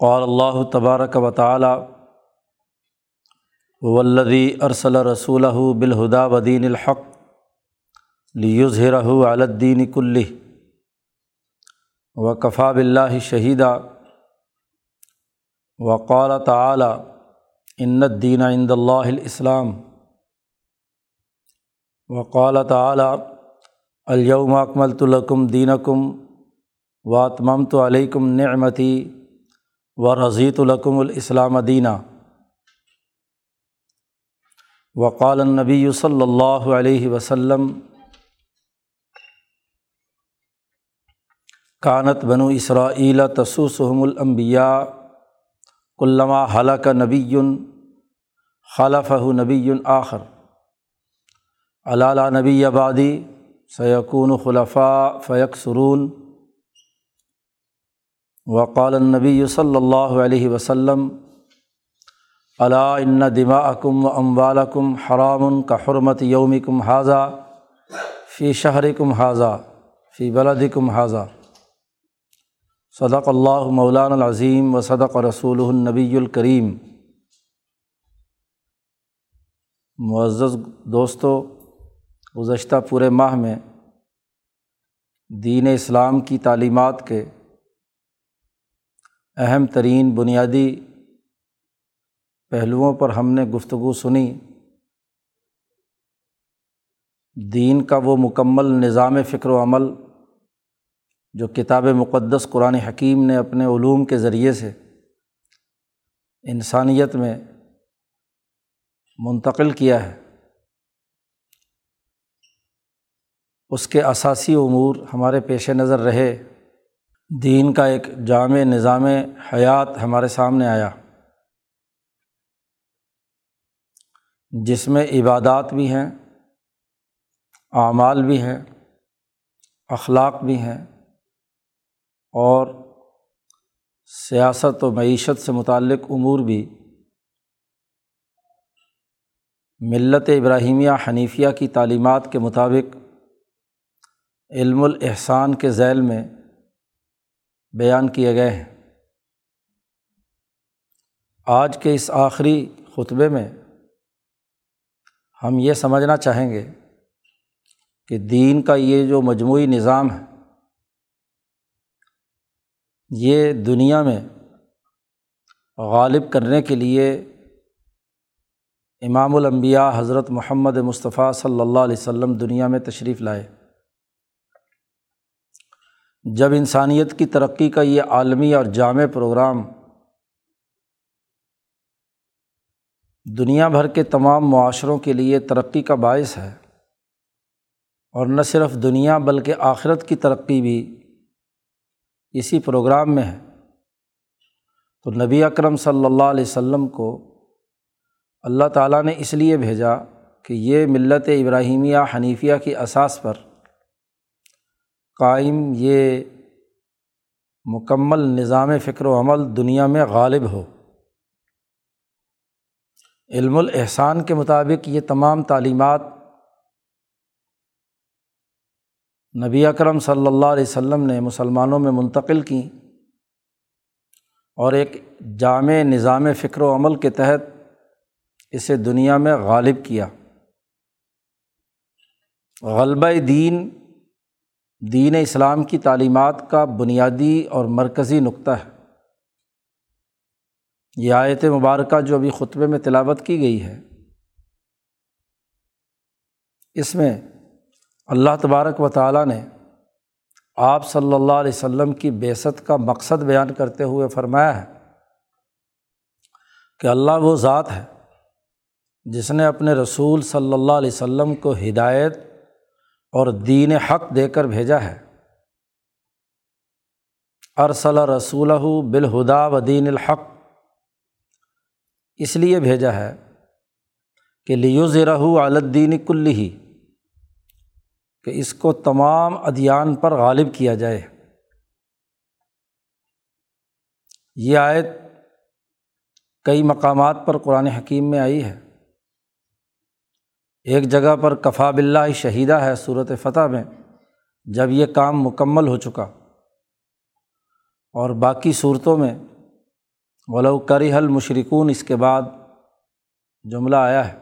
قال اللہ تبارک و تعالی ولدی ارسل رسول بالہدا ودین الحق لیظہرہ علدین کلی و کفا بلّہ شہیدہ وقال تعلیٰ ان الدین عند اللہ الاسلام وقال تعلیٰ الیوم اکملت لکم دینکم واتممت علیکم نعمتی و رضیۃ الکم الاسلام دینہ وقال النبی صلی اللہ علیہ وسلم، کانت بنو اسرائیل تسوسحم الانبیاء علامہ حلق نبی خلف نبی آخر. علالہ نبی آبادی سیقون خلفاء فیق سرون وقال النبی صلی اللہ علیہ وسلم علا ان دما اکم و اموالکم حرام کا حرمت یوم کم حاضہ فی شہر کم حاضہ فی بلد کم حاضہ صدق اللہ مولان العظیم و صدق رسول النبی الکریم۔ معزز دوستوں گزشتہ پورے ماہ میں دین اسلام کی تعلیمات کے اہم ترین بنیادی پہلوؤں پر ہم نے گفتگو سنی۔ دین کا وہ مکمل نظام فکر و عمل جو کتاب مقدس قرآن حکیم نے اپنے علوم کے ذریعے سے انسانیت میں منتقل کیا ہے۔ اس کے اثاثی امور ہمارے پیش نظر رہے۔ دین کا ایک جامع نظام حیات ہمارے سامنے آیا، جس میں عبادات بھی ہیں، اعمال بھی ہیں، اخلاق بھی ہیں، اور سیاست و معیشت سے متعلق امور بھی۔ ملت ابراہیمیہ حنیفیہ کی تعلیمات کے مطابق علم الاحسان کے ذیل میں بیان کیے گئے ہیں۔ آج کے اس آخری خطبے میں ہم یہ سمجھنا چاہیں گے کہ دین کا یہ جو مجموعی نظام ہے، یہ دنیا میں غالب کرنے کے لیے امام الانبیاء حضرت محمد مصطفیٰ صلی اللہ علیہ وسلم دنیا میں تشریف لائے۔ جب انسانیت کی ترقی کا یہ عالمی اور جامع پروگرام دنیا بھر کے تمام معاشروں کے لیے ترقی کا باعث ہے، اور نہ صرف دنیا بلکہ آخرت کی ترقی بھی اسی پروگرام میں ہے۔ تو نبی اکرم صلی اللہ علیہ وسلم کو اللہ تعالیٰ نے اس لیے بھیجا کہ یہ ملت ابراہیمیہ حنیفیہ کی اساس پر قائم، یہ مکمل نظام فکر و عمل دنیا میں غالب ہو۔ علم الاحسان کے مطابق یہ تمام تعلیمات نبی اکرم صلی اللہ علیہ وسلم نے مسلمانوں میں منتقل کیں اور ایک جامع نظام فکر و عمل کے تحت اسے دنیا میں غالب کیا۔ غلبہ دین دین اسلام کی تعلیمات کا بنیادی اور مرکزی نقطہ ہے۔ یہ آیت مبارکہ جو ابھی خطبے میں تلاوت کی گئی ہے، اس میں اللہ تبارک و تعالیٰ نے آپ صلی اللہ علیہ وسلم کی بیست کا مقصد بیان کرتے ہوئے فرمایا ہے کہ اللہ وہ ذات ہے جس نے اپنے رسول صلی اللہ علیہ وسلم کو ہدایت اور دین حق دے کر بھیجا ہے۔ ارسل رسول بالہدا و دین الحق۔ اس لیے بھیجا ہے کہ لیوز رہو عالدین کل ہی کہ اس کو تمام ادیان پر غالب کیا جائے۔ یہ آیت کئی مقامات پر قرآن حکیم میں آئی ہے۔ ایک جگہ پر کفا بلّہ شہیدہ ہے صورت فتح میں، جب یہ کام مکمل ہو چکا۔ اور باقی صورتوں میں، ولو کری حل مشرقون اس کے بعد جملہ آیا ہے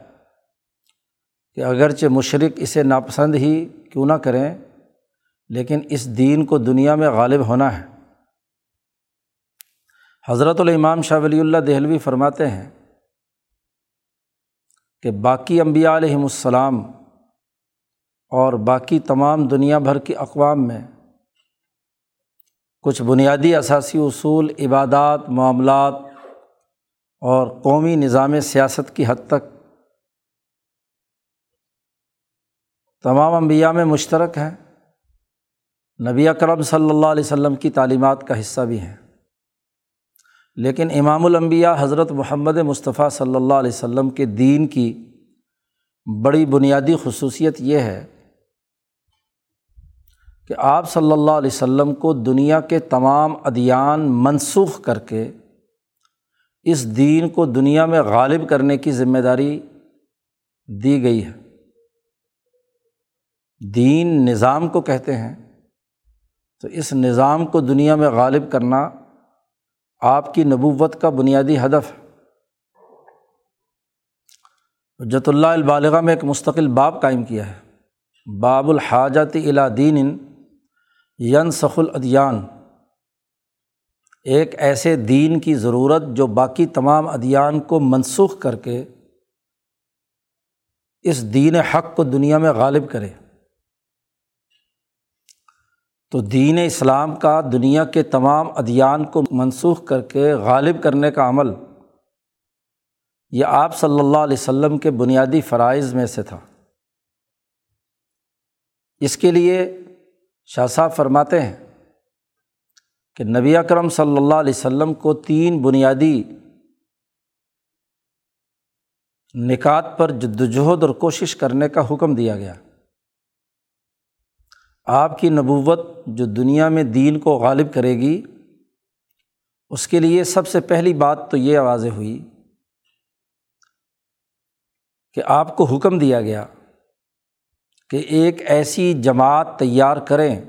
کہ اگرچہ مشرق اسے ناپسند ہی کیوں نہ کریں، لیکن اس دین کو دنیا میں غالب ہونا ہے۔ حضرت الامام شاہ ولی اللہ دہلوی فرماتے ہیں کہ باقی انبیاء علیہم السلام اور باقی تمام دنیا بھر کی اقوام میں کچھ بنیادی اثاثی اصول، عبادات، معاملات اور قومی نظام سیاست کی حد تک تمام انبیاء میں مشترک ہیں۔ نبی اکرم صلی اللہ علیہ وسلم کی تعلیمات کا حصہ بھی ہیں۔ لیکن امام الانبیاء حضرت محمد مصطفیٰ صلی اللہ علیہ وسلم کے دین کی بڑی بنیادی خصوصیت یہ ہے کہ آپ صلی اللہ علیہ وسلم کو دنیا کے تمام ادیان منسوخ کر کے اس دین کو دنیا میں غالب کرنے کی ذمہ داری دی گئی ہے۔ دین نظام کو کہتے ہیں تو اس نظام کو دنیا میں غالب کرنا آپ کی نبوت کا بنیادی ہدف۔ ہے حجت اللہ البالغہ میں ایک مستقل باب قائم کیا ہے۔ باب الحاجت الا دین ین سخ الادیان۔ ایک ایسے دین کی ضرورت جو باقی تمام ادیان کو منسوخ کر کے اس دین حق کو دنیا میں غالب کرے۔ تو دین اسلام کا دنیا کے تمام ادیان کو منسوخ کر کے غالب کرنے کا عمل یہ آپ صلی اللہ علیہ وسلم کے بنیادی فرائض میں سے تھا۔ اس کے لیے شاہ صاحب فرماتے ہیں کہ نبی اکرم صلی اللہ علیہ وسلم کو تین بنیادی نکات پر جد وجہد اور کوشش کرنے کا حکم دیا گیا۔ آپ کی نبوت جو دنیا میں دین کو غالب کرے گی، اس کے لیے سب سے پہلی بات تو یہ واضح ہوئی کہ آپ کو حکم دیا گیا کہ ایک ایسی جماعت تیار کریں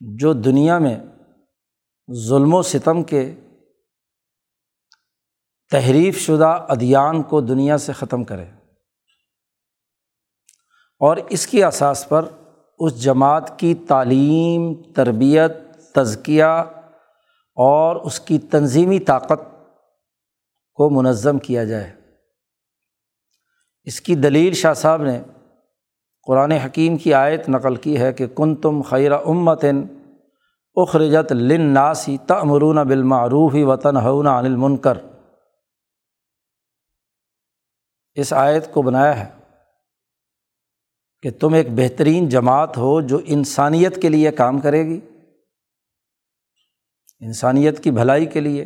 جو دنیا میں ظلم و ستم کے تحریف شدہ ادیان کو دنیا سے ختم کرے۔ اور اس کی اساس پر اس جماعت کی تعلیم، تربیت، تزکیہ اور اس کی تنظیمی طاقت کو منظم کیا جائے۔ اس کی دلیل شاہ صاحب نے قرآن حکیم کی آیت نقل کی ہے کہ کن تم خیر امتن اخرجت لن ناسی تمرون بالمعروف وطن ہون عن المنکر۔ اس آیت کو بنایا ہے۔ کہ تم ایک بہترین جماعت ہو جو انسانیت کے لیے کام کرے گی، انسانیت کی بھلائی کے لیے،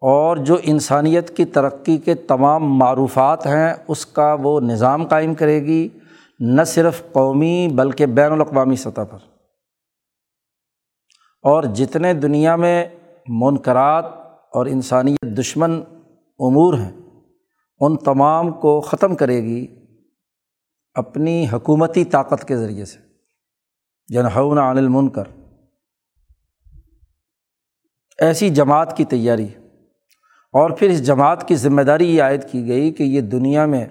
اور جو انسانیت کی ترقی کے تمام معروفات ہیں، اس کا وہ نظام قائم کرے گی، نہ صرف قومی بلکہ بین الاقوامی سطح پر۔ اور جتنے دنیا میں منقرات اور انسانیت دشمن امور ہیں، ان تمام کو ختم کرے گی اپنی حکومتی طاقت کے ذریعے سے۔ جنہون عن المنکر۔ ایسی جماعت کی تیاری۔ اور پھر اس جماعت کی ذمہ داری یہ عائد کی گئی کہ یہ دنیا میں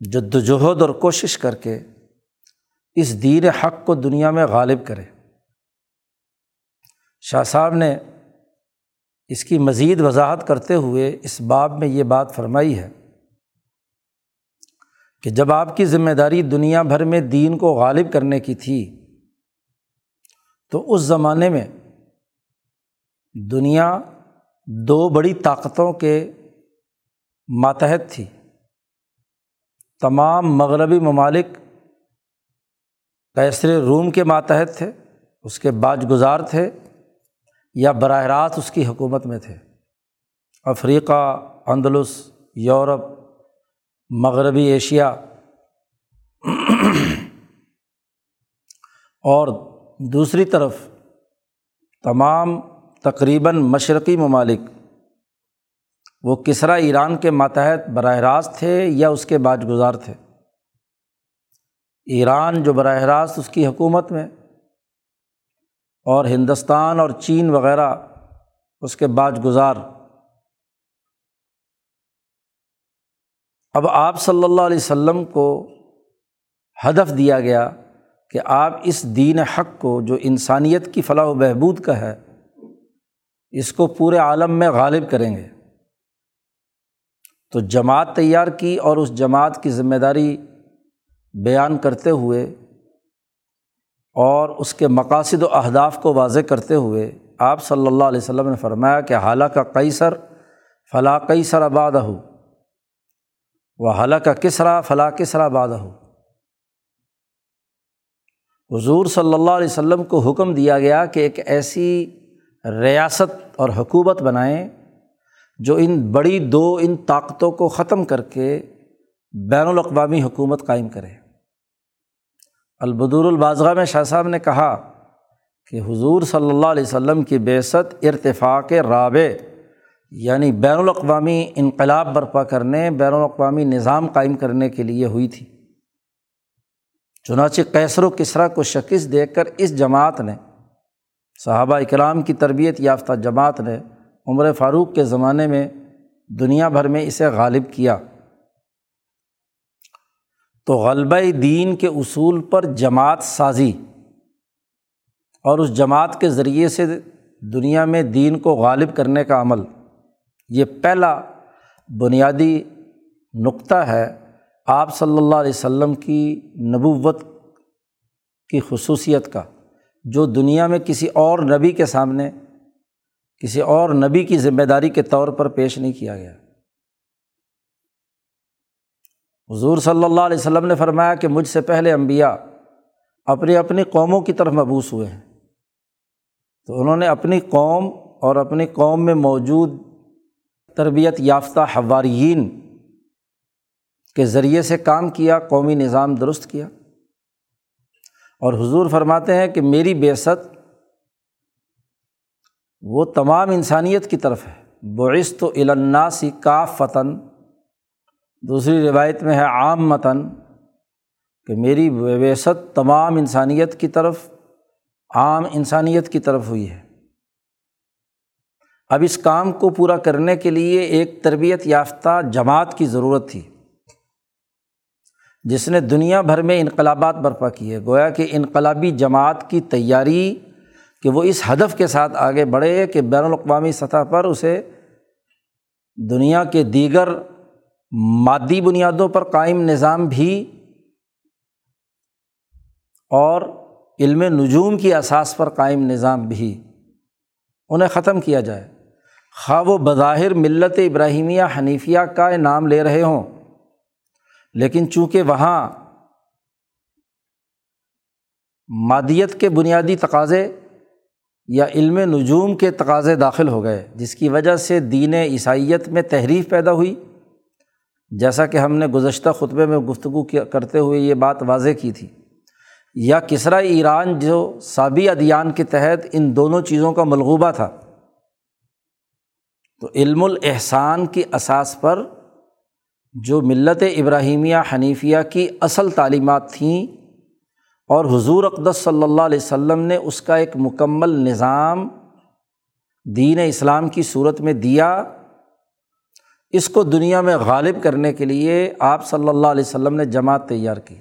جد وجہد اور کوشش کر کے اس دین حق کو دنیا میں غالب کرے۔ شاہ صاحب نے اس کی مزید وضاحت کرتے ہوئے اس باب میں یہ بات فرمائی ہے۔ کہ جب آپ کی ذمہ داری دنیا بھر میں دین کو غالب کرنے کی تھی، تو اس زمانے میں دنیا دو بڑی طاقتوں کے ماتحت تھی۔ تمام مغربی ممالک کیسر روم کے ماتحت تھے، اس کے باج گزار تھے یا براہ راست اس کی حکومت میں تھے۔ افریقہ، اندلس، یورپ مغربی ایشیا اور دوسری طرف تمام تقریباً مشرقی ممالک، وہ کسرا ایران کے ماتحت براہ راست تھے یا اس کے باج گزار تھے؟ ایران جو براہ راست اس کی حکومت میں اور ہندوستان اور چین وغیرہ اس کے باج گزار اب آپ صلی اللہ علیہ وسلم کو ہدف دیا گیا کہ آپ اس دین حق کو جو انسانیت کی فلاح و بہبود کا ہے، اس کو پورے عالم میں غالب کریں گے۔ تو جماعت تیار کی اور اس جماعت کی ذمہ داری بیان کرتے ہوئے اور اس کے مقاصد و اہداف کو واضح کرتے ہوئے آپ صلی اللہ علیہ وسلم نے فرمایا کہ حالہ کا قیصر فلاں قیصر آباد ہو وہ حالہ کا کسرا فلاں کسرا آباد ہو حضور صلی اللہ علیہ وسلم کو حکم دیا گیا کہ ایک ایسی ریاست اور حکومت بنائیں جو ان بڑی دو ان طاقتوں کو ختم کر کے بین الاقوامی حکومت قائم کرے۔ البدور الباضغہ میں شاہ صاحب نے کہا کہ حضور صلی اللہ علیہ وسلم کی بیست ارتفاق رابع یعنی بین الاقوامی انقلاب برپا کرنے، بین الاقوامی نظام قائم کرنے کے لیے ہوئی تھی۔ چنانچہ کیسر و کسرا کو شکست دے کر اس جماعت نے، صحابہ اکرام کی تربیت یافتہ جماعت نے عمر فاروق کے زمانے میں دنیا بھر میں اسے غالب کیا۔ تو غلبہ دین کے اصول پر جماعت سازی اور اس جماعت کے ذریعے سے دنیا میں دین کو غالب کرنے کا عمل۔ یہ پہلا بنیادی نقطہ ہے آپ صلی اللہ علیہ وسلم کی نبوت کی خصوصیت کا، جو دنیا میں کسی اور نبی کے سامنے، کسی اور نبی کی ذمہ داری کے طور پر پیش نہیں کیا گیا۔ حضور صلی اللہ علیہ وسلم نے فرمایا کہ مجھ سے پہلے امبیا اپنی اپنی قوموں کی طرف مبوس ہوئے ہیں۔ تو انہوں نے اپنی قوم اور اپنی قوم میں موجود تربیت یافتہ حواریین کے ذریعے سے کام کیا، قومی نظام درست کیا۔ اور حضور فرماتے ہیں کہ میری بیست وہ تمام انسانیت کی طرف ہے۔ بعث تو الناسی کا فتن دوسری روایت میں ہے عام متن کہ میری ویست تمام انسانیت کی طرف، عام انسانیت کی طرف ہوئی ہے۔ اب اس کام کو پورا کرنے کے لیے ایک تربیت یافتہ جماعت کی ضرورت تھی۔ جس نے دنیا بھر میں انقلابات برپا کیے، گویا کہ انقلابی جماعت کی تیاری کہ وہ اس ہدف کے ساتھ آگے بڑھے کہ بین الاقوامی سطح پر اسے دنیا کے دیگر مادی بنیادوں پر قائم نظام بھی اور علم نجوم کی اساس پر قائم نظام بھی انہیں ختم کیا جائے۔ خواہ و بظاہر ملت ابراہیمیہ حنیفیہ کا نام لے رہے ہوں۔ لیکن چونکہ وہاں مادیت کے بنیادی تقاضے یا علم نجوم کے تقاضے داخل ہو گئے، جس کی وجہ سے دین عیسائیت میں تحریف پیدا ہوئی۔ جیسا کہ ہم نے گزشتہ خطبے میں گفتگو کرتے ہوئے یہ بات واضح کی تھی۔ یا کسرا ایران جو سابی ادیان کے تحت ان دونوں چیزوں کا ملغوبہ تھا۔ تو علم الاحسان کی اساس پر جو ملت ابراہیمیہ حنیفیہ کی اصل تعلیمات تھیں اور حضور اقدس صلی اللہ علیہ وسلم نے اس کا ایک مکمل نظام دین اسلام کی صورت میں دیا، اس کو دنیا میں غالب کرنے کے لیے آپ صلی اللہ علیہ وسلم نے جماعت تیار کی۔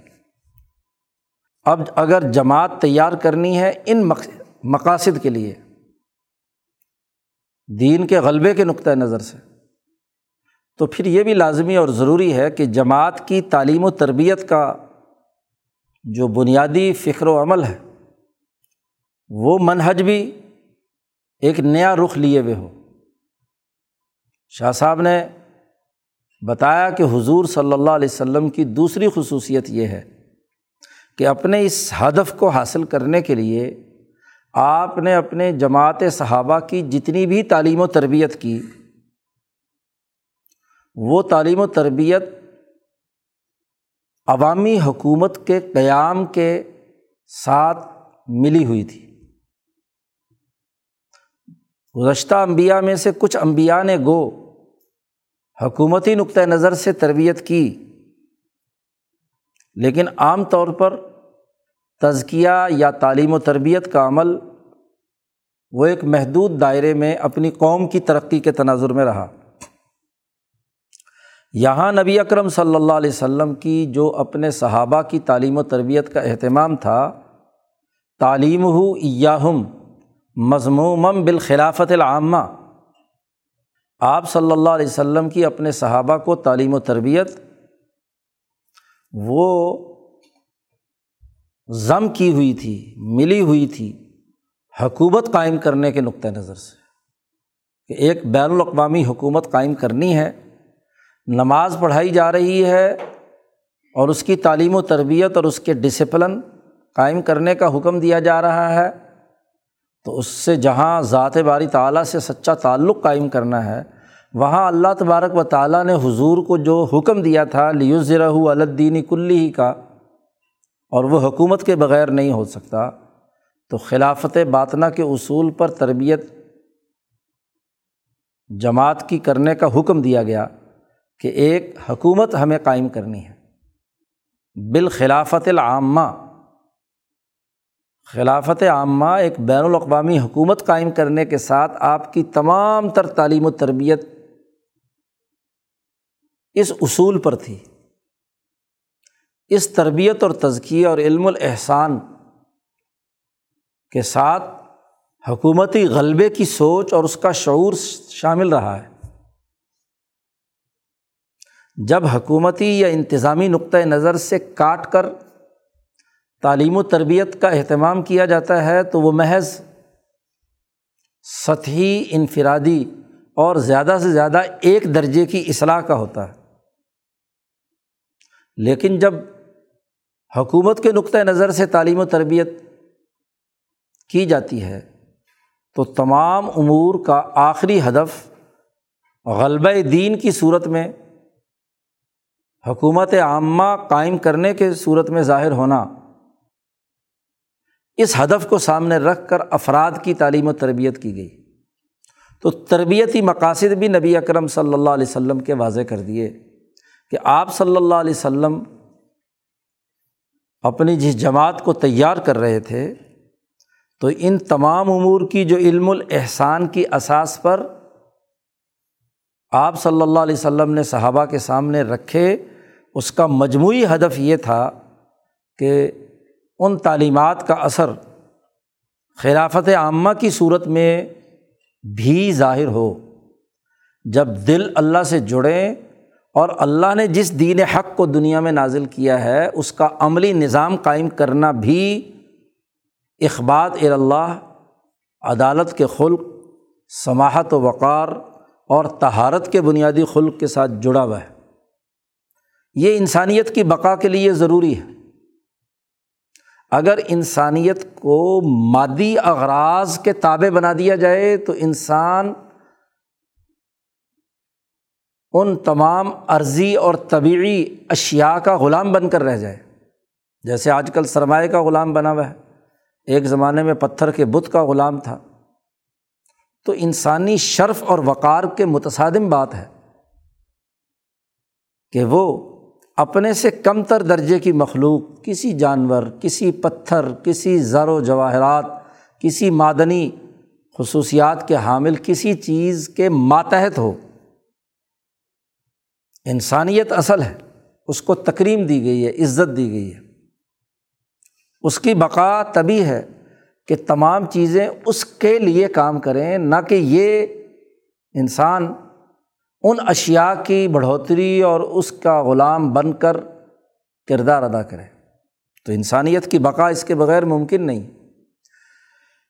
اب اگر جماعت تیار کرنی ہے ان مقاصد کے لیے دین کے غلبے کے نقطۂ نظر سے۔ تو پھر یہ بھی لازمی اور ضروری ہے کہ جماعت کی تعلیم و تربیت کا جو بنیادی فکر و عمل ہے، وہ منحج بھی ایک نیا رخ لیے ہوئے ہو۔ شاہ صاحب نے بتایا کہ حضور صلی اللہ علیہ وسلم کی دوسری خصوصیت یہ ہے کہ اپنے اس ہدف کو حاصل کرنے کے لیے آپ نے اپنے جماعت صحابہ کی جتنی بھی تعلیم و تربیت کی، وہ تعلیم و تربیت عوامی حکومت کے قیام کے ساتھ ملی ہوئی تھی۔ گزشتہ امبیا میں سے کچھ امبیا نے گو حکومتی نقطۂ نظر سے تربیت کی، لیکن عام طور پر تزکیہ یا تعلیم و تربیت کا عمل وہ ایک محدود دائرے میں اپنی قوم کی ترقی کے تناظر میں رہا۔ یہاں نبی اکرم صلی اللہ علیہ وسلم کی جو اپنے صحابہ کی تعلیم و تربیت کا اہتمام تھا تعلیم ہو یاہم مضموم بالخلافت العامہ۔ آپ صلی اللہ علیہ وسلم کی اپنے صحابہ کو تعلیم و تربیت، وہ ضم کی ہوئی تھی، ملی ہوئی تھی، حکومت قائم کرنے کے نقطۂ نظر سے۔ کہ ایک بین الاقوامی حکومت قائم کرنی ہے، نماز پڑھائی جا رہی ہے، اور اس کی تعلیم و تربیت اور اس کے ڈسپلن قائم کرنے کا حکم دیا جا رہا ہے، تو اس سے جہاں ذات باری تعالیٰ سے سچا تعلق قائم کرنا ہے، وہاں اللہ تبارک و تعالیٰ نے حضور کو جو حکم دیا تھا لیوزرہ الدینی کلی ہی کا اور وہ حکومت کے بغیر نہیں ہو سکتا، تو خلافت باطنہ کے اصول پر تربیت جماعت کی کرنے کا حکم دیا گیا کہ ایک حکومت ہمیں قائم کرنی ہے۔ بالخلافت العامہ، خلافت عامہ ایک بین الاقوامی حکومت قائم کرنے کے ساتھ آپ کی تمام تر تعلیم و تربیت اس اصول پر تھی۔ اس تربیت اور تزکیے اور علم الاحسان کے ساتھ حکومتی غلبے کی سوچ اور اس کا شعور شامل رہا ہے۔ جب حکومتی یا انتظامی نقطۂ نظر سے کاٹ کر تعلیم و تربیت کا اہتمام کیا جاتا ہے تو وہ محض سطحی انفرادی اور زیادہ سے زیادہ ایک درجے کی اصلاح کا ہوتا ہے۔ لیکن جب حکومت کے نقطۂ نظر سے تعلیم و تربیت کی جاتی ہے، تو تمام امور کا آخری ہدف غلبہ دین کی صورت میں، حکومت عامہ قائم کرنے کے صورت میں ظاہر ہونا، اس ہدف کو سامنے رکھ کر افراد کی تعلیم و تربیت کی گئی۔ تو تربیتی مقاصد بھی نبی اکرم صلی اللہ علیہ وسلم کے واضح کر دیے کہ آپ صلی اللہ علیہ وسلم اپنی جس جماعت کو تیار کر رہے تھے، تو ان تمام امور کی جو علم الاحسان کی اساس پر آپ صلی اللہ علیہ وسلم نے صحابہ کے سامنے رکھے، اس کا مجموعی ہدف یہ تھا کہ ان تعلیمات کا اثر خلافت عامہ کی صورت میں بھی ظاہر ہو۔ جب دل اللہ سے جڑیں اور اللہ نے جس دین حق کو دنیا میں نازل کیا ہے، اس کا عملی نظام قائم کرنا بھی اخبات اللہ عدالت کے خلق، سماحت و وقار اور تہارت کے بنیادی خلق کے ساتھ جڑا ہوا ہے۔ یہ انسانیت کی بقا کے لیے ضروری ہے۔ اگر انسانیت کو مادی اغراض کے تابع بنا دیا جائے، تو انسان ان تمام عرضی اور طبعی اشیا کا غلام بن کر رہ جائے۔ جیسے آج کل سرمایہ کا غلام بنا ہوا ہے۔ ایک زمانے میں پتھر کے بت کا غلام تھا۔ تو انسانی شرف اور وقار کے متصادم بات ہے کہ وہ اپنے سے کم تر درجے کی مخلوق، کسی جانور، کسی پتھر، کسی زر و جواہرات، کسی معدنی خصوصیات کے حامل، کسی چیز کے ماتحت ہو۔ انسانیت اصل ہے، اس کو تکریم دی گئی ہے، عزت دی گئی ہے۔ اس کی بقا تبھی ہے کہ تمام چیزیں اس کے لیے کام کریں، نہ کہ یہ انسان ان اشیا کی بڑھوتری اور اس کا غلام بن کر کردار ادا کرے۔ تو انسانیت کی بقا اس کے بغیر ممکن نہیں۔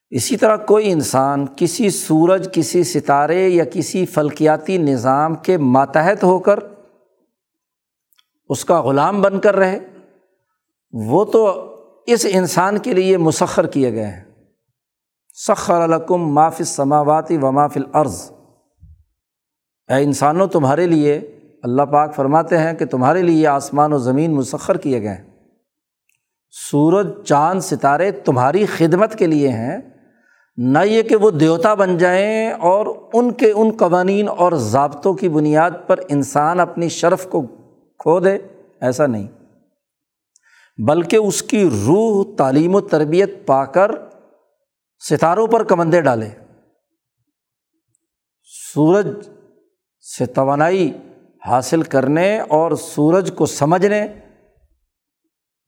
اسی طرح کوئی انسان کسی سورج، کسی ستارے یا کسی فلکیاتی نظام کے ماتحت ہو کر اس کا غلام بن کر رہے۔ وہ تو اس انسان کے لیے مسخر کیے گئے ہیں۔ سخر الکم مافِ سماواتی و مافل عرض اے انسانوں، تمہارے لیے اللہ پاک فرماتے ہیں کہ تمہارے لیے آسمان و زمین مسخر کیے گئے ہیں۔ سورج، چاند، ستارے تمہاری خدمت کے لیے ہیں۔ نہ یہ کہ وہ دیوتا بن جائیں اور ان کے ان قوانین اور ضابطوں کی بنیاد پر انسان اپنی شرف کو کھو دے ایسا نہیں۔ بلکہ اس کی روح، تعلیم و تربیت پا کر ستاروں پر کمندے ڈالے۔ سورج سے توانائی حاصل کرنے اور سورج کو سمجھنے،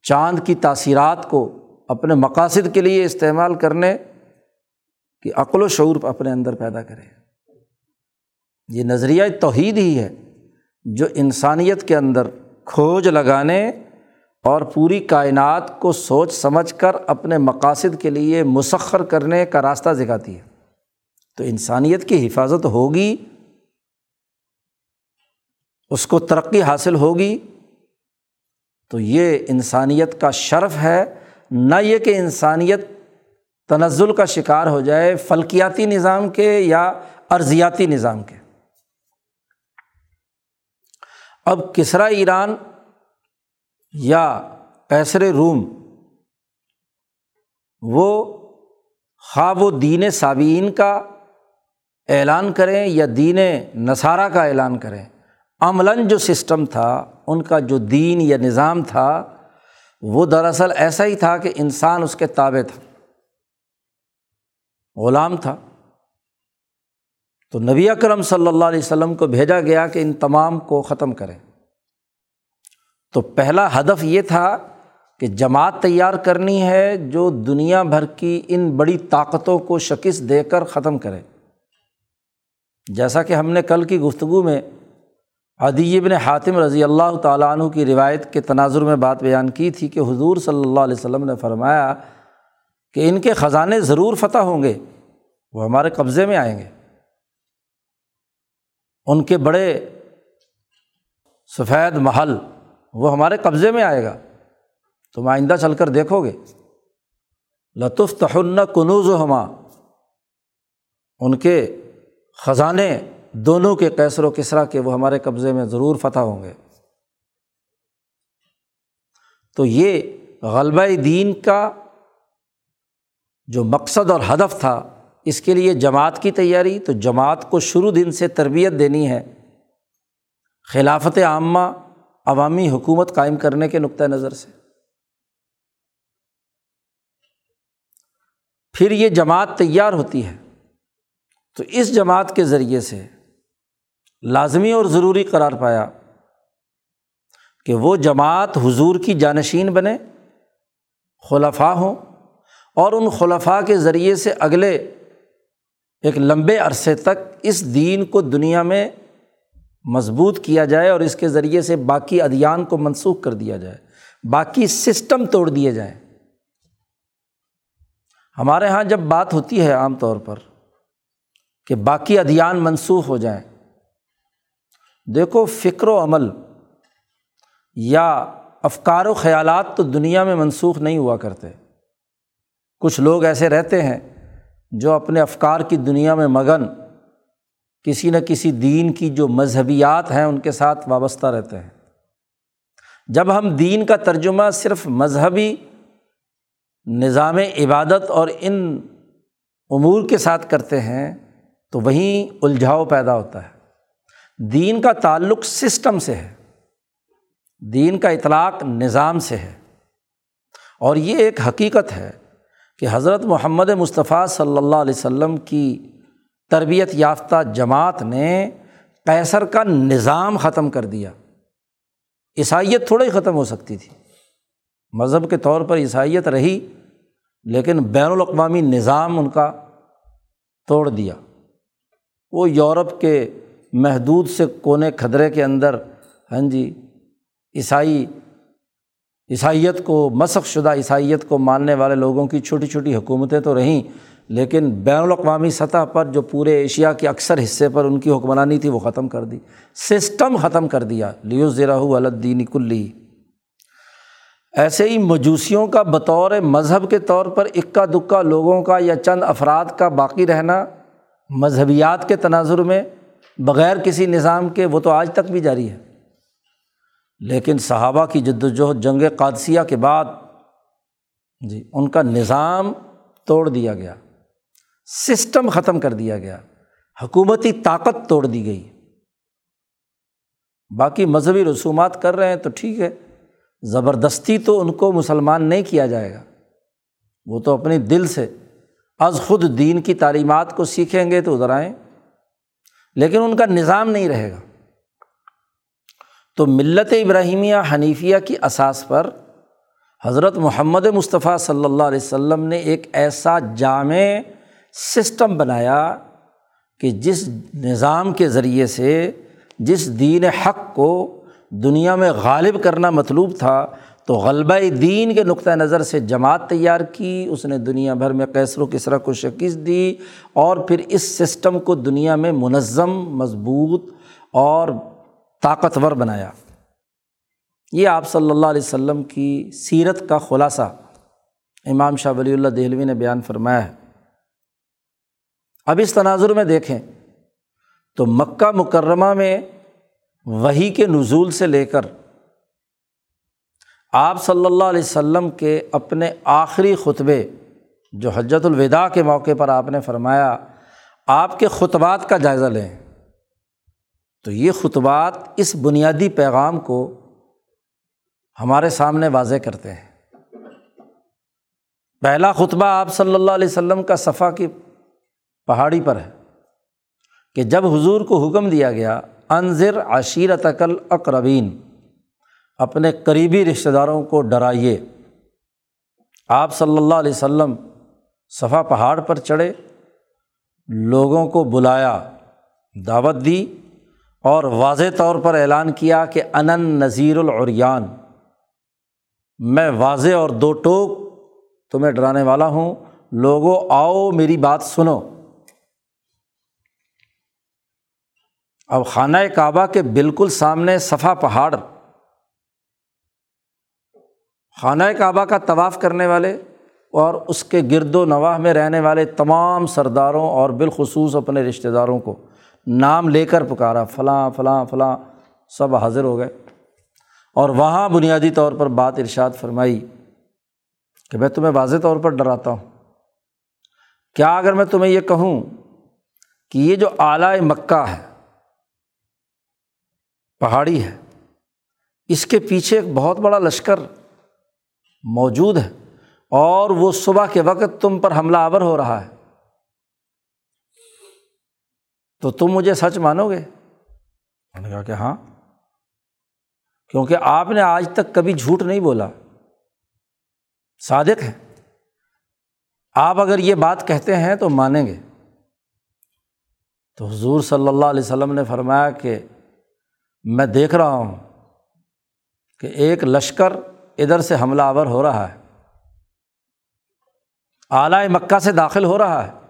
چاند کی تاثیرات کو اپنے مقاصد کے لیے استعمال کرنے کی عقل و شعور اپنے اندر پیدا کرے۔ یہ نظریہ توحید ہی ہے۔ جو انسانیت کے اندر کھوج لگانے اور پوری کائنات کو سوچ سمجھ کر اپنے مقاصد کے لیے مسخر کرنے کا راستہ دکھاتی ہے۔ تو انسانیت کی حفاظت ہوگی، اس کو ترقی حاصل ہوگی۔ تو یہ انسانیت کا شرف ہے۔ نہ یہ کہ انسانیت تنزل کا شکار ہو جائے فلکیاتی نظام کے یا ارضیاتی نظام کے۔ اب کسرا ایران یا کیسر روم، وہ خواب و دین صابئین کا اعلان کریں یا دین نصارہ کا اعلان کریں۔ عملاً جو سسٹم تھا، ان کا جو دین یا نظام تھا، وہ دراصل ایسا ہی تھا کہ انسان اس کے تابع تھا، غلام تھا۔ تو نبی اکرم صلی اللہ علیہ وسلم کو بھیجا گیا کہ ان تمام کو ختم کریں۔ تو پہلا ہدف یہ تھا کہ جماعت تیار کرنی ہے جو دنیا بھر کی ان بڑی طاقتوں کو شکست دے کر ختم کرے۔ جیسا کہ ہم نے کل کی گفتگو میں ادیب نے حاتم رضی اللہ تعالیٰ عنہ کی روایت کے تناظر میں بات بیان کی تھی کہ حضور صلی اللہ علیہ وسلم نے فرمایا کہ ان کے خزانے ضرور فتح ہوں گے، وہ ہمارے قبضے میں آئیں گے۔ ان کے بڑے سفید محل، وہ ہمارے قبضے میں آئے گا۔ تم آئندہ چل کر دیکھو گے۔ لطف تہن کنوز و ہما ان کے خزانے دونوں کے کیسر و کسرا کے وہ ہمارے قبضے میں ضرور فتح ہوں گے۔ تو یہ غلبہ دین کا جو مقصد اور ہدف تھا اس کے لیے جماعت کی تیاری، تو جماعت کو شروع دن سے تربیت دینی ہے۔ خلافت عامہ عوامی حکومت قائم کرنے کے نقطۂ نظر سے۔ پھر یہ جماعت تیار ہوتی ہے۔ تو اس جماعت کے ذریعے سے لازمی اور ضروری قرار پایا کہ وہ جماعت حضور کی جانشین بنے، خلفاء ہوں اور ان خلفاء کے ذریعے سے اگلے ایک لمبے عرصے تک اس دین کو دنیا میں مضبوط کیا جائے اور اس کے ذریعے سے باقی ادیان کو منسوخ کر دیا جائے، باقی سسٹم توڑ دیے جائیں۔ ہمارے یہاں جب بات ہوتی ہے عام طور پر کہ باقی ادیان منسوخ ہو جائیں، دیکھو فکر و عمل یا افکار و خیالات تو دنیا میں منسوخ نہیں ہوا کرتے۔ کچھ لوگ ایسے رہتے ہیں جو اپنے افکار کی دنیا میں مگن، کسی نہ کسی دین کی جو مذہبیات ہیں ان کے ساتھ وابستہ رہتے ہیں۔ جب ہم دین کا ترجمہ صرف مذہبی نظام عبادت اور ان امور کے ساتھ کرتے ہیں، تو وہیں الجھاؤ پیدا ہوتا ہے۔ دین کا تعلق سسٹم سے ہے، دین کا اطلاق نظام سے ہے۔ اور یہ ایک حقیقت ہے کہ حضرت محمد مصطفیٰ صلی اللہ علیہ وسلم کی تربیت یافتہ جماعت نے کیسر کا نظام ختم کر دیا۔ عیسائیت تھوڑا ہی ختم ہو سکتی تھی۔ مذہب کے طور پر عیسائیت رہی، لیکن بین الاقوامی نظام ان کا توڑ دیا۔ وہ یورپ کے محدود سے کونے کھدرے کے اندر ہاں جی عیسائی عیسائیت کو، مسخ شدہ عیسائیت کو ماننے والے لوگوں کی چھوٹی چھوٹی حکومتیں تو رہیں، لیکن بین الاقوامی سطح پر جو پورے ایشیا کے اکثر حصے پر ان کی حکمرانی تھی، وہ ختم کر دی۔ سسٹم ختم کر دیا۔ لیو زیرہ الدین کلی۔ ایسے ہی مجوسیوں کا بطور مذہب کے طور پر اکا دکا لوگوں کا یا چند افراد کا باقی رہنا مذہبیات کے تناظر میں، بغیر کسی نظام کے، وہ تو آج تک بھی جاری ہے۔ لیکن صحابہ کی جد وجہد جنگ قادثیہ کے بعد جی ان کا نظام توڑ دیا گیا۔ سسٹم ختم کر دیا گیا۔ حکومتی طاقت توڑ دی گئی۔ باقی مذہبی رسومات کر رہے ہیں تو ٹھیک ہے۔ زبردستی تو ان کو مسلمان نہیں کیا جائے گا۔ وہ تو اپنی دل سے از خود دین کی تعلیمات کو سیکھیں گے تو ادھر آئیں۔ لیکن ان کا نظام نہیں رہے گا۔ تو ملت ابراہیمیہ حنیفیہ کی اساس پر حضرت محمد مصطفیٰ صلی اللہ علیہ وسلم نے ایک ایسا جامع سسٹم بنایا کہ جس نظام کے ذریعے سے جس دین حق کو دنیا میں غالب کرنا مطلوب تھا، تو غلبہ دین کے نقطۂ نظر سے جماعت تیار کی، اس نے دنیا بھر میں کیسر و کسرا کو شکست دی اور پھر اس سسٹم کو دنیا میں منظم، مضبوط اور طاقتور بنایا۔ یہ آپ صلی اللہ علیہ وسلم کی سیرت کا خلاصہ امام شاہ ولی اللہ دہلوی نے بیان فرمایا ہے۔ اب اس تناظر میں دیکھیں تو مکہ مکرمہ میں وہی کے نزول سے لے کر آپ صلی اللہ علیہ وسلم کے اپنے آخری خطبے جو حجت الوداع کے موقع پر آپ نے فرمایا، آپ کے خطبات کا جائزہ لیں۔ تو یہ خطبات اس بنیادی پیغام کو ہمارے سامنے واضح کرتے ہیں۔ پہلا خطبہ آپ صلی اللہ علیہ وسلم کا صفحہ کی پہاڑی پر ہے کہ جب حضور کو حکم دیا گیا انضر عشیرت عقل اقربین اپنے قریبی رشتہ داروں کو ڈرائیے۔ آپ صلی اللہ علیہ وسلم صفا پہاڑ پر چڑھے، لوگوں کو بلایا، دعوت دی۔ اور واضح طور پر اعلان کیا کہ انن نذیر العریان۔ میں واضح اور دو ٹوک تمہیں ڈرانے والا ہوں۔ لوگوں، آؤ میری بات سنو۔ اب خانہ کعبہ کے بالکل سامنے صفا پہاڑ۔ خانہ کعبہ کا طواف کرنے والے اور اس کے گرد و نواح میں رہنے والے تمام سرداروں اور بالخصوص اپنے رشتہ داروں کو۔ نام لے کر پکارا، فلاں فلاں فلاں، سب حاضر ہو گئے۔ اور وہاں بنیادی طور پر بات ارشاد فرمائی کہ میں تمہیں واضح طور پر ڈراتا ہوں۔ کیا اگر میں تمہیں یہ کہوں کہ یہ جو اعلیٰ مکہ ہے، پہاڑی ہے، اس کے پیچھے ایک بہت بڑا لشکر موجود ہے اور وہ صبح کے وقت تم پر حملہ آور ہو رہا ہے تو تم مجھے سچ مانو گے انہوں نے کہا کہ ہاں۔ کیونکہ آپ نے آج تک کبھی جھوٹ نہیں بولا۔ صادق ہے آپ اگر یہ بات کہتے ہیں تو مانیں گے۔ تو حضور صلی اللہ علیہ وسلم نے فرمایا کہ میں دیکھ رہا ہوں کہ ایک لشکر ادھر سے حملہ آور ہو رہا ہے۔ اعلی مکہ سے داخل ہو رہا ہے۔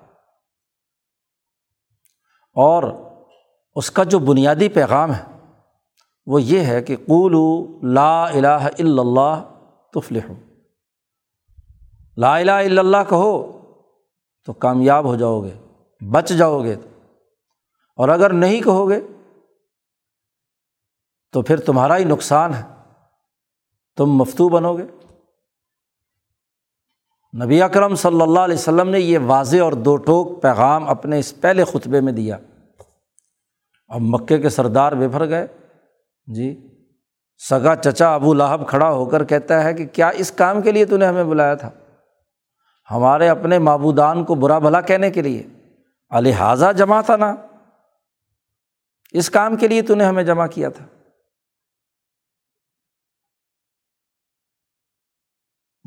اور اس کا جو بنیادی پیغام ہے وہ یہ ہے کہ قولو لا الہ الا اللہ تفلح لا الہ الا اللہ کہو تو کامیاب ہو جاؤ گے، بچ جاؤ گے۔ اور اگر نہیں کہو گے تو پھر تمہارا ہی نقصان ہے، تم مفتو بنو گے۔ نبی اکرم صلی اللہ علیہ وسلم نے یہ واضح اور دو ٹوک پیغام اپنے اس پہلے خطبے میں دیا۔ اب مکے کے سردار بفر گئے۔ جی سگا چچا ابو لاہب کھڑا ہو کر کہتا ہے کہ کیا اس کام کے لیے تو نے ہمیں بلایا تھا؟ ہمارے اپنے معبودان کو برا بھلا کہنے کے لیے۔ الحاظہ جمع تھا نا۔ اس کام کے لیے تو نے ہمیں جمع کیا تھا۔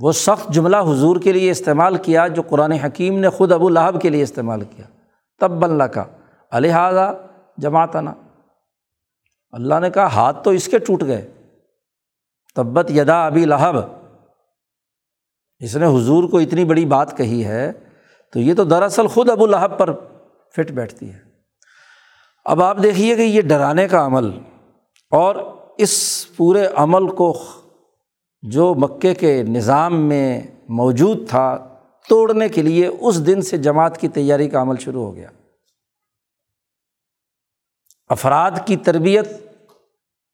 وہ سخت جملہ حضور کے لیے استعمال کیا جو قرآن حکیم نے خود ابو لہب کے لیے استعمال کیا۔ تب بن کا الحاظہ جماعتنا۔ اللہ نے کہا، ہاتھ تو اس کے ٹوٹ گئے۔ تبت یدا ابھی لہب۔ اس نے حضور کو اتنی بڑی بات کہی ہے، تو یہ تو دراصل خود ابو لہب پر فٹ بیٹھتی ہے۔ اب آپ دیکھیے کہ یہ ڈرانے کا عمل اور اس پورے عمل کو جو مکے کے نظام میں موجود تھا، توڑنے کے لیے اس دن سے جماعت کی تیاری کا عمل شروع ہو گیا۔ افراد کی تربیت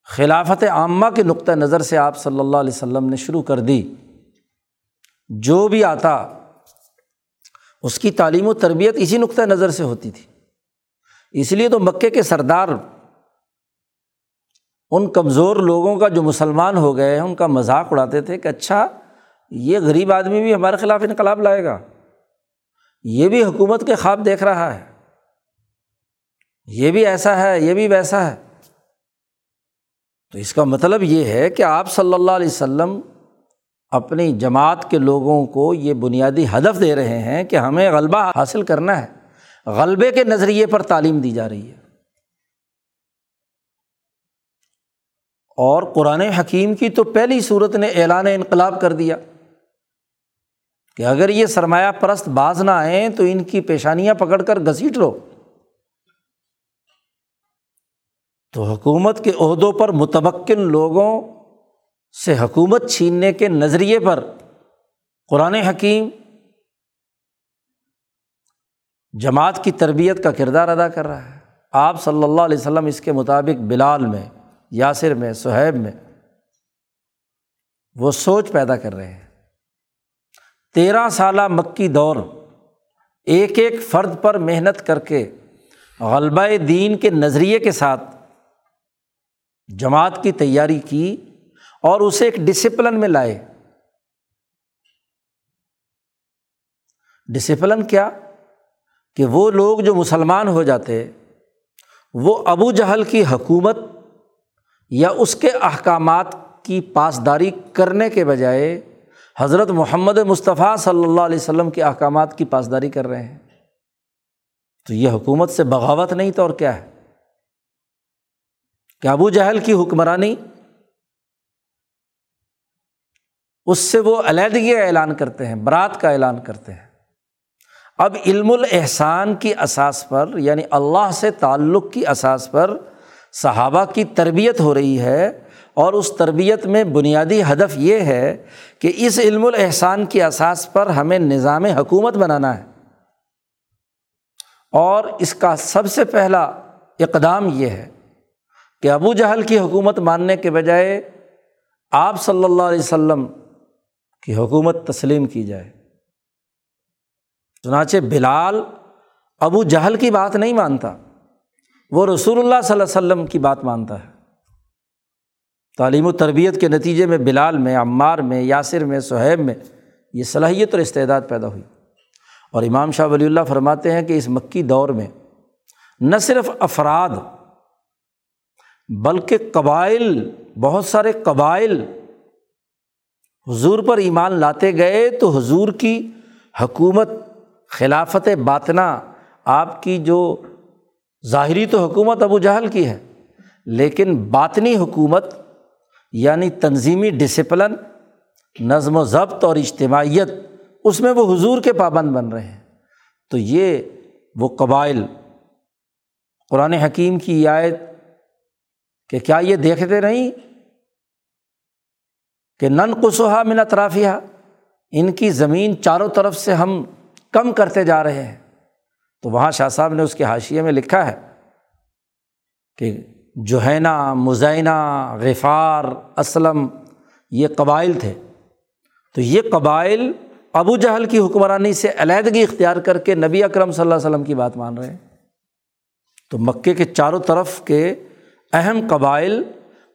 خلافت عامہ کے نقطۂ نظر سے آپ صلی اللہ علیہ وسلم نے شروع کر دی۔ جو بھی آتا، اس کی تعلیم و تربیت اسی نقطۂ نظر سے ہوتی تھی۔ اس لیے تو مکے کے سردار ان کمزور لوگوں کا جو مسلمان ہو گئے ہیں، ان کا مذاق اڑاتے تھے کہ اچھا یہ غریب آدمی بھی ہمارے خلاف انقلاب لائے گا۔ یہ بھی حکومت کے خواب دیکھ رہا ہے۔ یہ بھی ایسا ہے، یہ بھی ویسا ہے۔ تو اس کا مطلب یہ ہے کہ آپ صلی اللہ علیہ وسلم اپنی جماعت کے لوگوں کو یہ بنیادی ہدف دے رہے ہیں کہ ہمیں غلبہ حاصل کرنا ہے۔ غلبے کے نظریے پر تعلیم دی جا رہی ہے۔ اور قرآن حکیم کی تو پہلی صورت نے اعلان انقلاب کر دیا کہ اگر یہ سرمایہ پرست باز نہ آئیں تو ان کی پیشانیاں پکڑ کر گھسیٹ لو۔ تو حکومت کے عہدوں پر متبقن لوگوں سے حکومت چھیننے کے نظریے پر قرآن حکیم جماعت کی تربیت کا کردار ادا کر رہا ہے۔ آپ صلی اللہ علیہ وسلم اس کے مطابق بلال میں یاسر میں صہیب میں وہ سوچ پیدا کر رہے ہیں۔ تیرہ سالہ مکی دور، ایک ایک فرد پر محنت کر کے غلبہ دین کے نظریے کے ساتھ جماعت کی تیاری کی اور اسے ایک ڈسپلن میں لائے۔ ڈسپلن کیا؟ کہ وہ لوگ جو مسلمان ہو جاتے، وہ ابو جہل کی حکومت یا اس کے احکامات کی پاسداری کرنے کے بجائے حضرت محمد مصطفیٰ صلی اللہ علیہ وسلم کے احکامات کی پاسداری کر رہے ہیں۔ تو یہ حکومت سے بغاوت نہیں تو اور کیا ہے؟ کہ ابو جہل کی حکمرانی، اس سے وہ علیحدگی اعلان کرتے ہیں، برات کا اعلان کرتے ہیں۔ اب علم الاحسان کی اساس پر یعنی اللہ سے تعلق کی اساس پر صحابہ کی تربیت ہو رہی ہے اور اس تربیت میں بنیادی ہدف یہ ہے کہ اس علم الاحسان کی اساس پر ہمیں نظام حکومت بنانا ہے۔ اور اس کا سب سے پہلا اقدام یہ ہے کہ ابو جہل کی حکومت ماننے کے بجائے آپ صلی اللہ علیہ وسلم کی حکومت تسلیم کی جائے۔ چنانچہ بلال ابو جہل کی بات نہیں مانتا۔ وہ رسول اللہ صلی اللہ علیہ وسلم کی بات مانتا ہے۔ تعلیم و تربیت کے نتیجے میں بلال میں، عمار میں، یاسر میں صہیب میں یہ صلاحیت اور استعداد پیدا ہوئی۔ اور امام شاہ ولی اللہ فرماتے ہیں کہ اس مکی دور میں نہ صرف افراد بلکہ قبائل، بہت سارے قبائل حضور پر ایمان لاتے گئے تو حضور کی حکومت، خلافت باطنا آپ کی جو ظاہری تو حکومت ابو جہل کی ہے، لیکن باطنی حکومت یعنی تنظیمی ڈسپلن نظم و ضبط اور اجتماعیت، اس میں وہ حضور کے پابند بن رہے ہیں۔ تو یہ وہ قبائل، قرآن حکیم کی آیت کہ کیا یہ دیکھتے نہیں کہ نن قصحا من اطرافیہ ان کی زمین چاروں طرف سے ہم کم کرتے جا رہے ہیں۔ تو وہاں شاہ صاحب نے اس کے حاشیے میں لکھا ہے کہ جوہینا مزینہ، غفار، اسلم، یہ قبائل تھے۔ تو یہ قبائل ابو جہل کی حکمرانی سے علیحدگی اختیار کر کے نبی اکرم صلی اللہ علیہ وسلم کی بات مان رہے ہیں۔ تو مکے کے چاروں طرف کے اہم قبائل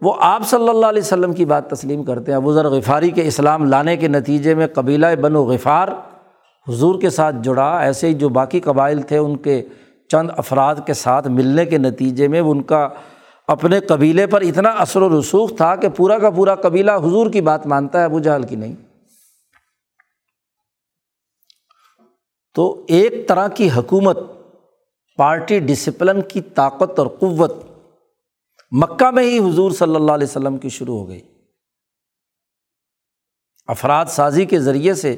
وہ آپ صلی اللہ علیہ وسلم کی بات تسلیم کرتے ہیں۔ ابو ذر غفاری کے اسلام لانے کے نتیجے میں قبیلہ بن و غفار حضور کے ساتھ جڑا، ایسے ہی جو باقی قبائل تھے، ان کے چند افراد کے ساتھ ملنے کے نتیجے میں ان کا اپنے قبیلے پر اتنا اثر و رسوخ تھا کہ پورا کا پورا قبیلہ حضور کی بات مانتا ہے، ابو جہل کی نہیں۔ تو ایک طرح کی حکومت، پارٹی ڈسپلن کی طاقت اور قوت مکہ میں ہی حضور صلی اللہ علیہ وسلم کی شروع ہو گئی۔ افراد سازی کے ذریعے سے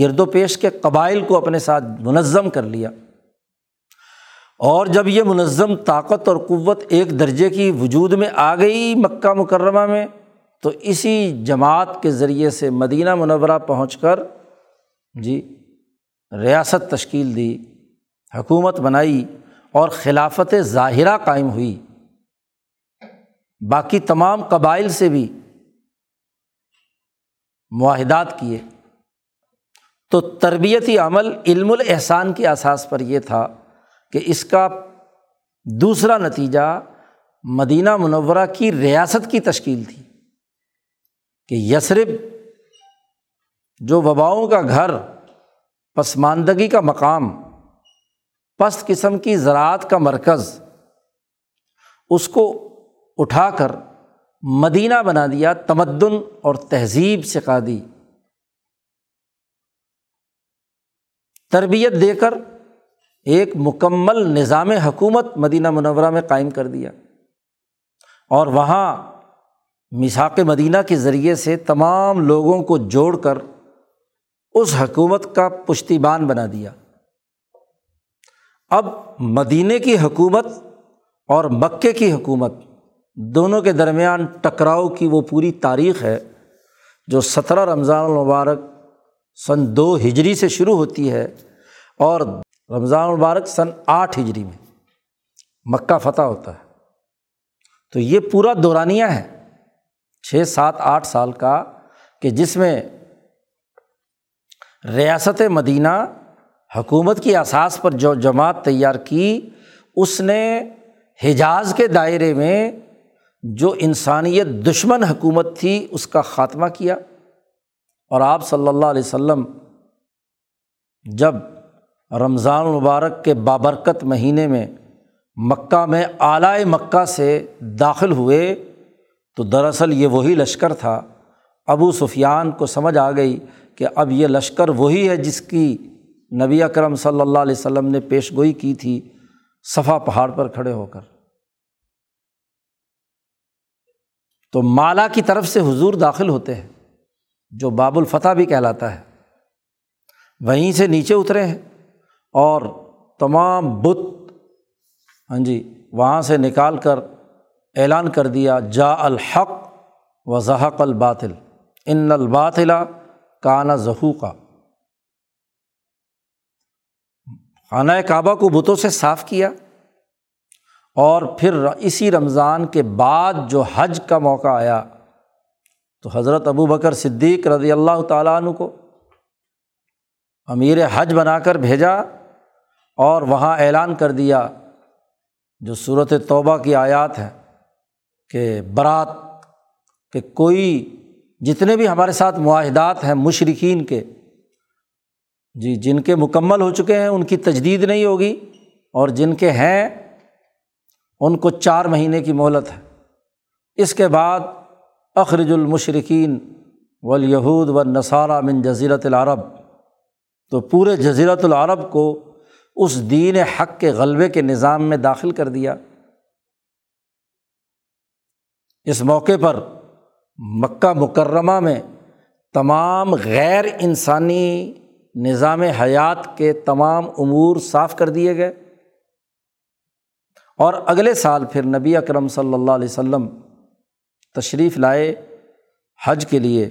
گرد و پیش کے قبائل کو اپنے ساتھ منظم کر لیا۔ اور جب یہ منظم طاقت اور قوت ایک درجے کی وجود میں آ گئی مکہ مکرمہ میں، تو اسی جماعت کے ذریعے سے مدینہ منورہ پہنچ کر جی ریاست تشکیل دی، حکومت بنائی اور خلافت ظاہرہ قائم ہوئی۔ باقی تمام قبائل سے بھی معاہدات کیے۔ تو تربیتی عمل علم الاحسان کی اساس پر یہ تھا کہ اس کا دوسرا نتیجہ مدینہ منورہ کی ریاست کی تشکیل تھی کہ یسرف جو وباؤں کا گھر، پسماندگی کا مقام، پست قسم کی زراعت کا مرکز، اس کو اٹھا کر مدینہ بنا دیا، تمدن اور تہذیب سکھا دی تربیت دے کر ایک مکمل نظام حکومت مدینہ منورہ میں قائم کر دیا۔ اور وہاں مساق مدینہ کے ذریعے سے تمام لوگوں کو جوڑ کر اس حکومت کا پشتی بان بنا دیا۔ اب مدینہ کی حکومت اور مکے کی حکومت دونوں کے درمیان ٹکراؤ کی وہ پوری تاریخ ہے جو سترہ رمضان المبارک سن دو ہجری سے شروع ہوتی ہے اور رمضان المبارک سن آٹھ ہجری میں مکہ فتح ہوتا ہے۔ تو یہ پورا دورانیہ ہے، چھ سات آٹھ سال کا، کہ جس میں ریاست مدینہ حکومت کی اساس پر جو جماعت تیار کی، اس نے حجاز کے دائرے میں جو انسانیت دشمن حکومت تھی، اس کا خاتمہ کیا۔ اور آپ صلی اللہ علیہ و جب رمضان المبارک کے بابرکت مہینے میں مکہ میں اعلی مکہ سے داخل ہوئے تو دراصل یہ وہی لشکر تھا۔ ابو سفیان کو سمجھ آ گئی کہ اب یہ لشکر وہی ہے جس کی نبی اکرم صلی اللہ علیہ وسلم نے پیش گوئی کی تھی صفا پہاڑ پر کھڑے ہو کر۔ تو مالا کی طرف سے حضور داخل ہوتے ہیں۔ جو باب الفتح بھی کہلاتا ہے۔ وہیں سے نیچے اترے ہیں اور تمام بت ہاں جی وہاں سے نکال کر اعلان کر دیا جا الحق و ذحق الباطل۔ ان الباطلا کانا ظہو کا خانہ کعبہ کو بتوں سے صاف کیا اور پھر اسی رمضان کے بعد جو حج کا موقع آیا تو حضرت ابو بکر صدیق رضی اللہ تعالیٰ عنہ کو امیر حج بنا کر بھیجا اور وہاں اعلان کر دیا جو صورت توبہ کی آیات ہے کہ برات کہ کوئی جتنے بھی ہمارے ساتھ معاہدات ہیں مشرقین کے جی جن کے مکمل ہو چکے ہیں، ان کی تجدید نہیں ہوگی اور جن کے ہیں، ان کو چار مہینے کی مہلت ہے۔ اس کے بعد اخرج المشرقین ولیہود و نصارہ من جزیرت العرب۔ تو پورے جزیرت العرب کو اس دین حق کے غلبے کے نظام میں داخل کر دیا۔ اس موقع پر مکہ مکرمہ میں تمام غیر انسانی نظام حیات کے تمام امور صاف کر دیے گئے۔ اور اگلے سال پھر نبی اکرم صلی اللہ علیہ و سلم تشریف لائے حج کے لیے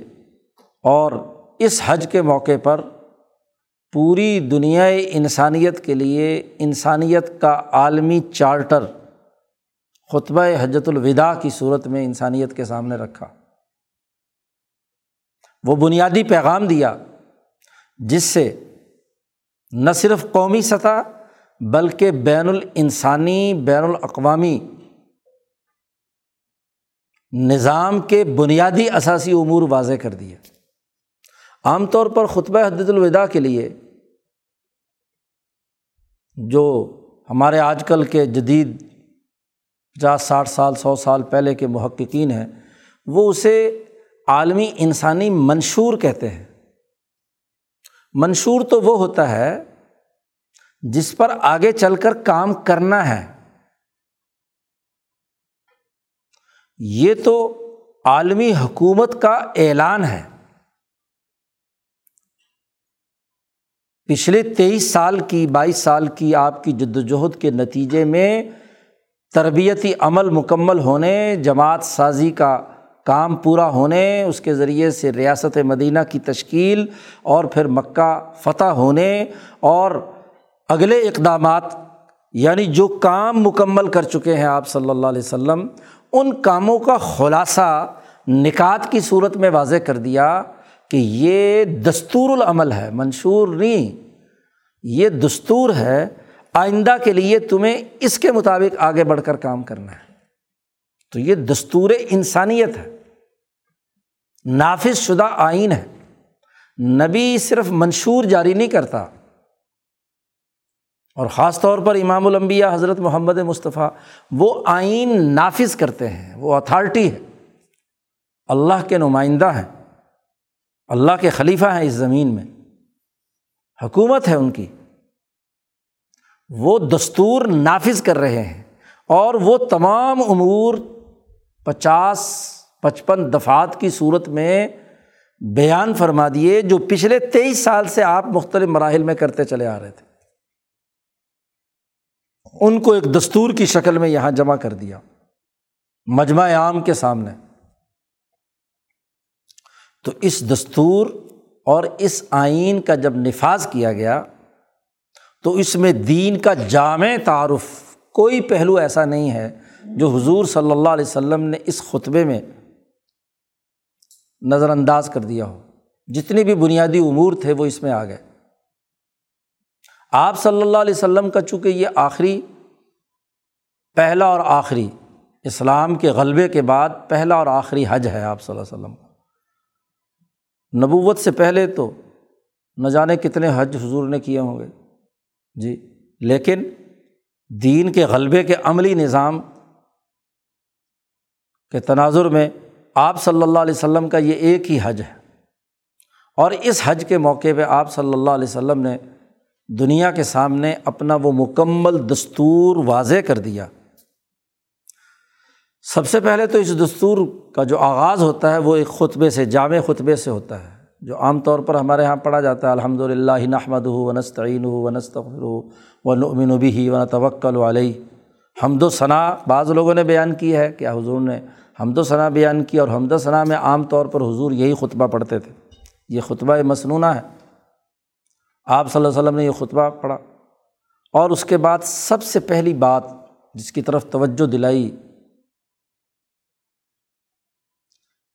اور اس حج کے موقع پر پوری دنیا انسانیت کے لیے، انسانیت کا عالمی چارٹر خطبہ حجت الوداع کی صورت میں انسانیت کے سامنے رکھا۔ وہ بنیادی پیغام دیا جس سے نہ صرف قومی سطح بلکہ بین الانسانی، بین الاقوامی نظام کے بنیادی اثاثی امور واضح کر دیا عام طور پر خطبہ حدت الوداع کے لیے جو ہمارے آج کل کے جدید پچاس، ساٹھ سال، سو سال پہلے کے محققین ہیں، وہ اسے عالمی انسانی منشور کہتے ہیں۔ منشور تو وہ ہوتا ہے جس پر آگے چل کر کام کرنا ہے۔ یہ تو عالمی حکومت کا اعلان ہے۔ پچھلے تیئیس سال کی، بائیس سال کی آپ کی جد وجہد کے نتیجے میں تربیتی عمل مکمل ہونے، جماعت سازی کا کام پورا ہونے، اس کے ذریعے سے ریاست مدینہ کی تشکیل اور پھر مکہ فتح ہونے اور اگلے اقدامات یعنی جو کام مکمل کر چکے ہیں آپ صلی اللہ علیہ و سلم ان کاموں کا خلاصہ نکات کی صورت میں واضح کر دیا کہ یہ دستور العمل ہے، منشور نہیں، یہ دستور ہے، آئندہ کے لیے تمہیں اس کے مطابق آگے بڑھ کر کام کرنا ہے۔ تو یہ دستور انسانیت ہے، نافذ شدہ آئین ہے۔ نبی صرف منشور جاری نہیں کرتا اور خاص طور پر امام الانبیاء حضرت محمد مصطفیٰ، وہ آئین نافذ کرتے ہیں، وہ اتھارٹی ہے۔ اللہ کے نمائندہ ہیں، اللہ کے خلیفہ ہیں اس زمین میں۔ حکومت ہے ان کی۔ وہ دستور نافذ کر رہے ہیں اور وہ تمام امور پچاس، پچپن دفعات کی صورت میں بیان فرما دیے جو پچھلے تیئیس سال سے آپ مختلف مراحل میں کرتے چلے آ رہے تھے۔ ان کو ایک دستور کی شکل میں یہاں جمع کر دیا۔ مجمع عام کے سامنے۔ تو اس دستور اور اس آئین کا جب نفاذ کیا گیا، تو اس میں دین کا جامع تعارف، کوئی پہلو ایسا نہیں ہے جو حضور صلی اللہ علیہ وسلم نے اس خطبے میں نظر انداز کر دیا ہو۔ جتنی بھی بنیادی امور تھے وہ اس میں آ گئے۔ آپ صلی اللہ علیہ وسلم کا چونکہ یہ آخری، پہلا اور آخری، اسلام کے غلبے کے بعد پہلا اور آخری حج ہے آپ صلی اللہ علیہ وسلم نبوت سے پہلے تو نہ جانے کتنے حج حضور نے کیے ہوں گے۔ جی لیکن دین کے غلبے کے عملی نظام کے تناظر میں آپ صلی اللہ علیہ وسلم کا یہ ایک ہی حج ہے۔ اور اس حج کے موقع پہ آپ صلی اللہ علیہ وسلم نے دنیا کے سامنے اپنا وہ مکمل دستور واضح کر دیا۔ سب سے پہلے تو اس دستور کا جو آغاز ہوتا ہے وہ ایک خطبے سے، جامع خطبے سے ہوتا ہے، جو عام طور پر ہمارے یہاں پڑھا جاتا ہے الحمد للہ نحمد ہو ونستعین ہو ونستغفر ہو و بھی ون توکل علیہ۔ حمد و ثناء بعض لوگوں نے بیان کی ہے کہ حضور نے حمد و ثناء بیان کی اور حمد و ثناء میں عام طور پر حضور یہی خطبہ پڑھتے تھے۔ یہ خطبہ مصنوعہ ہے۔ آپ صلی اللہ علیہ وسلم نے یہ خطبہ پڑھا اور اس کے بعد سب سے پہلی بات جس کی طرف توجہ دلائی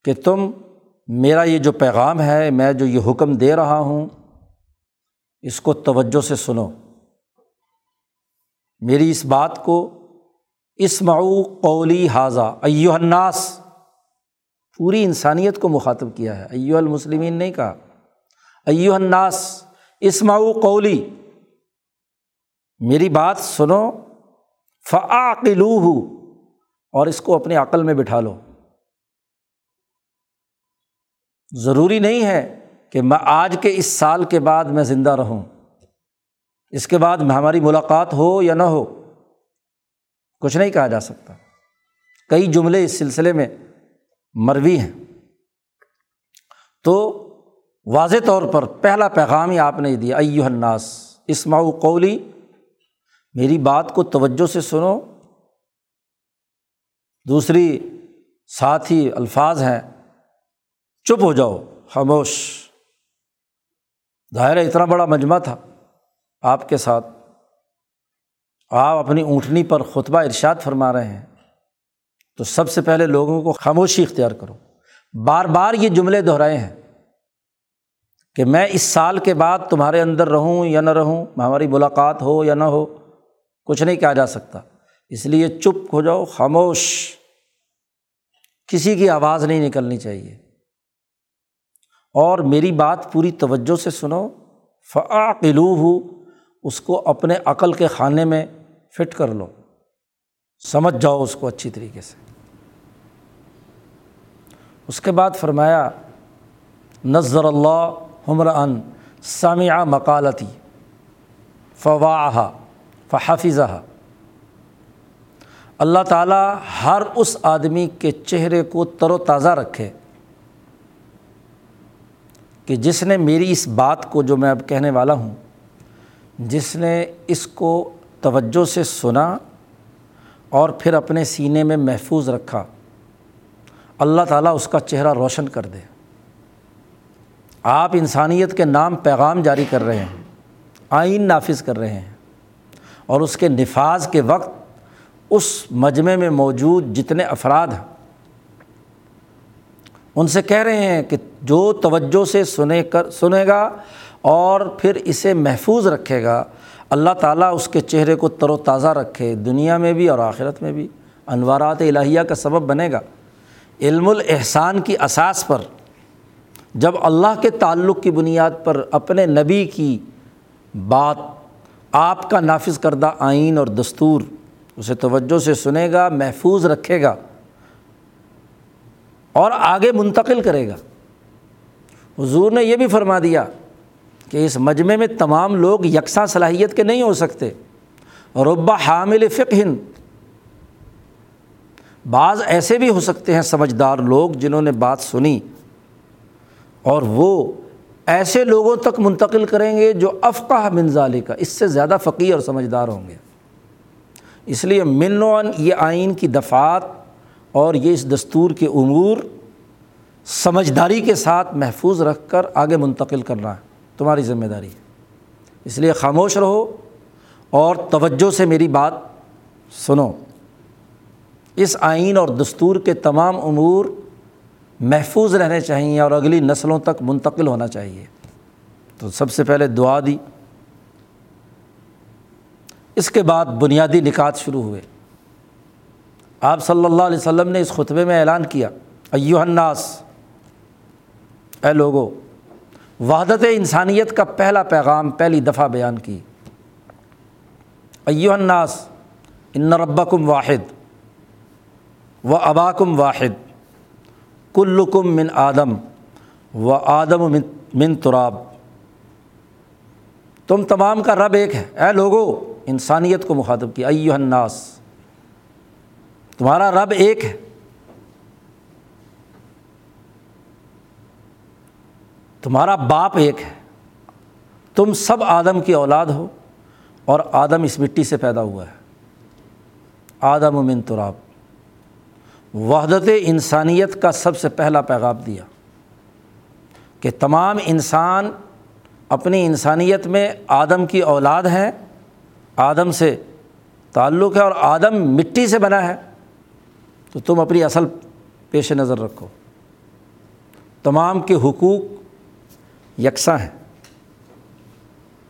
کہ تم میرا یہ جو پیغام ہے، میں جو یہ حکم دے رہا ہوں، اس کو توجہ سے سنو۔ میری اس بات کو اسمعو قولی حاضہ ایو الناس۔ پوری انسانیت کو مخاطب کیا ہے۔ ایو المسلمین نہیں کہا ایو الناس۔ اسمعو قولی۔ میری بات سنو فعقلو ہو اور اس کو اپنی عقل میں بٹھا لو۔ ضروری نہیں ہے کہ میں آج کے اس سال کے بعد میں زندہ رہوں۔ اس کے بعد ہماری ملاقات ہو یا نہ ہو، کچھ نہیں کہا جا سکتا۔ کئی جملے اس سلسلے میں مروی ہیں۔ تو واضح طور پر پہلا پیغام ہی آپ نے دیا ایو الناس اسماؤ قولی، میری بات کو توجہ سے سنو۔ دوسری ساتھ ہی الفاظ ہیں، چپ ہو جاؤ، خاموش۔ ظاہر اتنا بڑا مجمع تھا آپ کے ساتھ۔ آپ اپنی اونٹنی پر خطبہ ارشاد فرما رہے ہیں۔ تو سب سے پہلے لوگوں کو خاموشی اختیار کرو۔ بار بار یہ جملے دہرائے ہیں۔ کہ میں اس سال کے بعد تمہارے اندر رہوں یا نہ رہوں، ہماری ملاقات ہو یا نہ ہو، کچھ نہیں کہا جا سکتا۔ اس لیے چپ ہو جاؤ، خاموش۔ کسی کی آواز نہیں نکلنی چاہیے۔ اور میری بات پوری توجہ سے سنو۔ فعقلو ہو اس کو اپنے عقل کے خانے میں فٹ کر لو۔ سمجھ جاؤ اس کو اچھی طریقے سے۔ اس کے بعد فرمایا، نظر اللہ حمر ان سامع مکالتی فواہ فحافظہ اللہ تعالیٰ ہر اس آدمی کے چہرے کو تر و تازہ رکھے کہ جس نے میری اس بات کو جو میں اب کہنے والا ہوں، جس نے اس کو توجہ سے سنا اور پھر اپنے سینے میں محفوظ رکھا، اللہ تعالیٰ اس کا چہرہ روشن کر دے۔ آپ انسانیت کے نام پیغام جاری کر رہے ہیں، آئین نافذ کر رہے ہیں، اور اس کے نفاذ کے وقت اس مجمع میں موجود جتنے افراد ہیں، ان سے کہہ رہے ہیں کہ جو توجہ سے سنے کر، سنے گا اور پھر اسے محفوظ رکھے گا، اللہ تعالیٰ اس کے چہرے کو تر و تازہ رکھے، دنیا میں بھی اور آخرت میں بھی، انوارات الہیہ کا سبب بنے گا۔ علم الاحسان کی اساس پر جب اللہ کے تعلق کی بنیاد پر اپنے نبی کی بات آپ کا نافذ کردہ آئین اور دستور اسے توجہ سے سنے گا، محفوظ رکھے گا اور آگے منتقل کرے گا۔ حضور نے یہ بھی فرما دیا کہ اس مجمع میں تمام لوگ یکساں صلاحیت کے نہیں ہو سکتے۔ ربا حامل فقہ بعض ایسے بھی ہو سکتے ہیں سمجھدار لوگ جنہوں نے بات سنی۔ اور وہ ایسے لوگوں تک منتقل کریں گے جو افقہ منظالی کا اس سے زیادہ فقیر اور سمجھدار ہوں گے۔ اس لیے من و یہ آئین کی دفعات اور یہ اس دستور کے امور سمجھداری کے ساتھ محفوظ رکھ کر آگے منتقل کرنا ہے تمہاری ذمہ داری ہے۔ اس لیے خاموش رہو اور توجہ سے میری بات سنو۔ اس آئین اور دستور کے تمام امور محفوظ رہنے چاہئیں اور اگلی نسلوں تک منتقل ہونا چاہیے۔ تو سب سے پہلے دعا دی۔ اس کے بعد بنیادی نکات شروع ہوئے۔ آپ صلی اللہ علیہ وسلم نے اس خطبے میں اعلان کیا ایو الناس، اے لوگو، وحدت انسانیت کا پہلا پیغام پہلی دفعہ بیان کی۔ ایو الناس، ان ربکم واحد و اباکم واحد۔ کلکم من آدم و آدم من تراب۔ تم تمام کا رب ایک ہے۔ اے لوگو، انسانیت کو مخاطب کیا۔ ایو الناس، تمہارا رب ایک ہے۔ تمہارا باپ ایک ہے۔ تم سب آدم کی اولاد ہو اور آدم اس مٹی سے پیدا ہوا ہے۔ آدم من تراب۔ وحدت انسانیت کا سب سے پہلا پیغام دیا کہ تمام انسان اپنی انسانیت میں آدم کی اولاد ہیں، آدم سے تعلق ہے اور آدم مٹی سے بنا ہے۔ تو تم اپنی اصل پیش نظر رکھو۔ تمام کے حقوق یکساں ہیں۔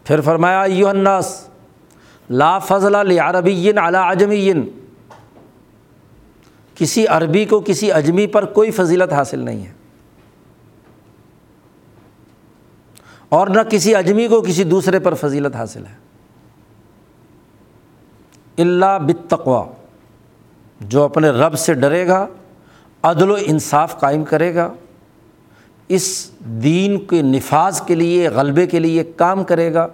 پھر فرمایا یو الناس، لا فضل عربی علی اعجمی کسی عربی کو کسی اجمی پر کوئی فضیلت حاصل نہیں ہے۔ اور نہ کسی اجمی کو کسی دوسرے پر فضیلت حاصل ہے۔ اللہ بتقوا جو اپنے رب سے ڈرے گا، عدل و انصاف قائم کرے گا، اس دین کے نفاذ کے لیے، غلبے کے لیے کام کرے گا۔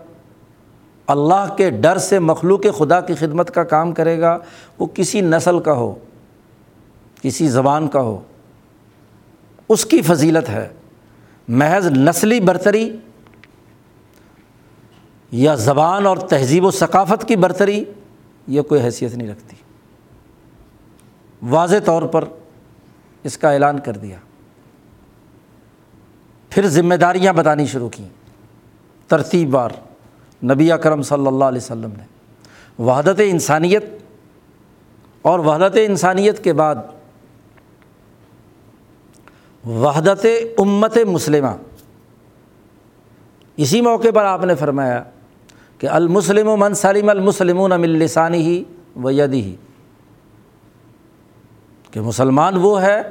اللہ کے ڈر سے مخلوق خدا کی خدمت کا کام کرے گا۔ وہ کسی نسل کا ہو کسی زبان کا ہو، اس کی فضیلت ہے۔ محض نسلی برتری یا زبان اور تہذیب و ثقافت کی برتری، یہ کوئی حیثیت نہیں رکھتی۔ واضح طور پر اس کا اعلان کر دیا۔ پھر ذمہ داریاں بتانی شروع کیں۔ ترتیب بار نبی اکرم صلی اللہ علیہ وسلم نے۔ وحدت انسانیت اور وحدت انسانیت کے بعد وحدت امت مسلمہ۔ اسی موقع پر آپ نے فرمایا کہ المسلم و من سلیم المسلم لسانی ہی و یدی ہی کہ مسلمان وہ ہے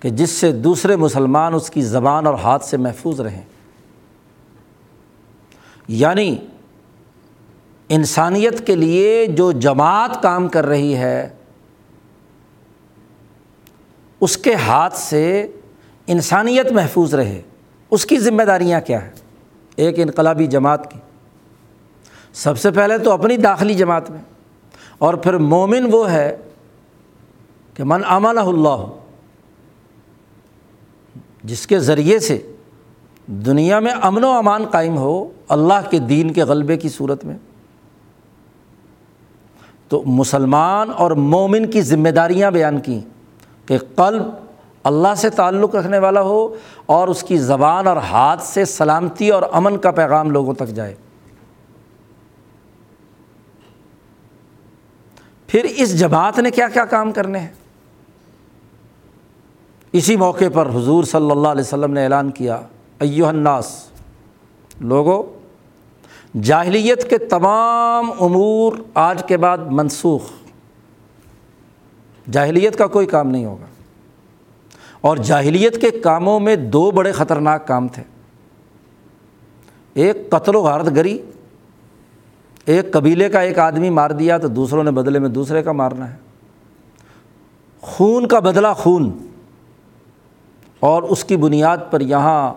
کہ جس سے دوسرے مسلمان اس کی زبان اور ہاتھ سے محفوظ رہیں۔ یعنی انسانیت کے لیے جو جماعت کام کر رہی ہے اس کے ہاتھ سے انسانیت محفوظ رہے، اس کی ذمہ داریاں کیا ہیں؟ ایک انقلابی جماعت کی۔ سب سے پہلے تو اپنی داخلی جماعت میں۔ اور پھر مومن وہ ہے کہ من امن اللہ، جس کے ذریعے سے دنیا میں امن و امان قائم ہو، اللہ کے دین کے غلبے کی صورت میں۔ تو مسلمان اور مومن کی ذمہ داریاں بیان کیں۔ کہ قلب اللہ سے تعلق رکھنے والا ہو اور اس کی زبان اور ہاتھ سے سلامتی اور امن کا پیغام لوگوں تک جائے۔ پھر اس جماعت نے کیا کیا کام کرنے ہیں؟ اسی موقع پر حضور صلی اللہ علیہ وسلم نے اعلان کیا ایو الناس، لوگو، جاہلیت کے تمام امور آج کے بعد منسوخ۔ جاہلیت کا کوئی کام نہیں ہوگا۔ اور جاہلیت کے کاموں میں دو بڑے خطرناک کام تھے۔ ایک قتل و غارت گری، ایک قبیلے کا ایک آدمی مار دیا تو دوسروں نے بدلے میں دوسرے کا مارنا ہے۔ خون کا بدلہ خون۔ اور اس کی بنیاد پر یہاں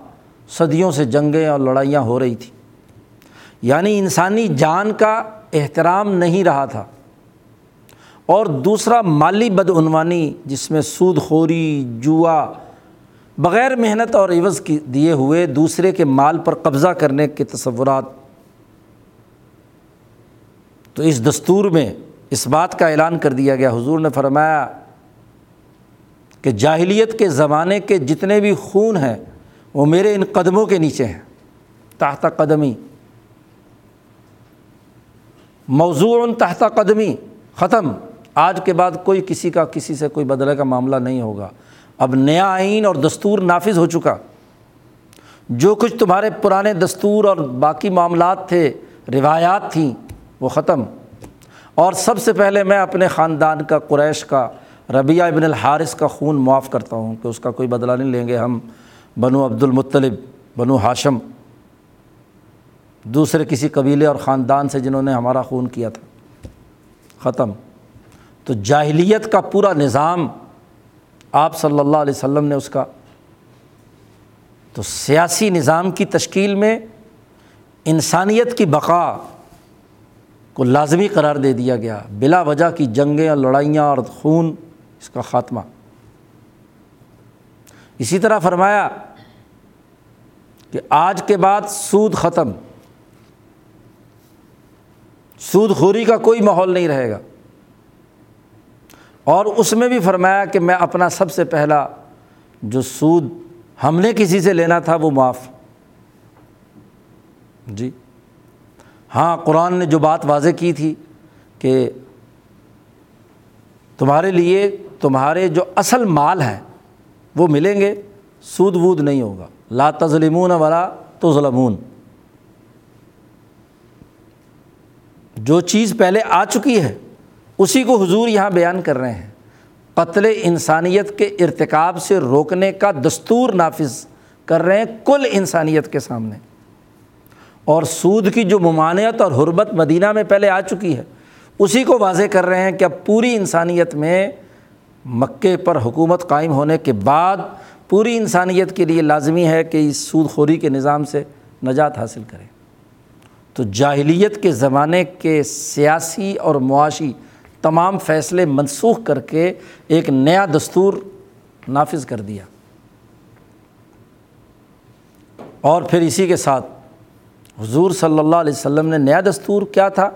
صدیوں سے جنگیں اور لڑائیاں ہو رہی تھیں۔ یعنی انسانی جان کا احترام نہیں رہا تھا۔ اور دوسرا مالی بدعنوانی جس میں سود خوری، جوا، بغیر محنت اور عوض کی دیے ہوئے دوسرے کے مال پر قبضہ کرنے کے تصورات۔ تو اس دستور میں اس بات کا اعلان کر دیا گیا۔ حضور نے فرمایا کہ جاہلیت کے زمانے کے جتنے بھی خون ہیں، وہ میرے ان قدموں کے نیچے ہیں۔ تحت قدمی۔ موضوع تحت قدمی۔ ختم۔ آج کے بعد کوئی کسی کا کسی سے کوئی بدلے کا معاملہ نہیں ہوگا۔ اب نیا آئین اور دستور نافذ ہو چکا۔ جو کچھ تمہارے پرانے دستور اور باقی معاملات تھے، روایات تھیں، وہ ختم۔ اور سب سے پہلے میں اپنے خاندان کا، قریش کا ربیہ ابن الحارث کا خون معاف کرتا ہوں کہ اس کا کوئی بدلہ نہیں لیں گے ہم۔ بنو عبد المطلب بنو ہاشم۔ دوسرے کسی قبیلے اور خاندان سے جنہوں نے ہمارا خون کیا تھا۔ ختم۔ تو جاہلیت کا پورا نظام آپ صلی اللہ علیہ وسلم نے اس کا۔ تو سیاسی نظام کی تشکیل میں انسانیت کی بقا کو لازمی قرار دے دیا گیا۔ بلا وجہ کی جنگیں اور لڑائیاں اور خون اس کا خاتمہ۔ اسی طرح فرمایا کہ آج کے بعد سود ختم۔ سود خوری کا کوئی ماحول نہیں رہے گا۔ اور اس میں بھی فرمایا کہ میں اپنا سب سے پہلا جو سود ہم نے کسی سے لینا تھا وہ معاف۔ جی۔ ہاں قرآن نے جو بات واضح کی تھی کہ تمہارے لیے تمہارے جو اصل مال ہیں وہ ملیں گے، سود وود نہیں ہوگا۔ لا تظلمون والا تو ظلمون جو چیز پہلے آ چکی ہے اسی کو حضور یہاں بیان کر رہے ہیں۔ قتل انسانیت کے ارتکاب سے روکنے کا دستور نافذ کر رہے ہیں کل انسانیت کے سامنے۔ اور سود کی جو ممانعت اور حربت مدینہ میں پہلے آ چکی ہے، اسی کو واضح کر رہے ہیں کہ اب پوری انسانیت میں مکے پر حکومت قائم ہونے کے بعد پوری انسانیت کے لیے لازمی ہے کہ اس سود خوری کے نظام سے نجات حاصل کرے۔ تو جاہلیت کے زمانے کے سیاسی اور معاشی تمام فیصلے منسوخ کر کے ایک نیا دستور نافذ کر دیا۔ اور پھر اسی کے ساتھ حضور صلی اللہ علیہ وسلم نے نیا دستور کیا تھا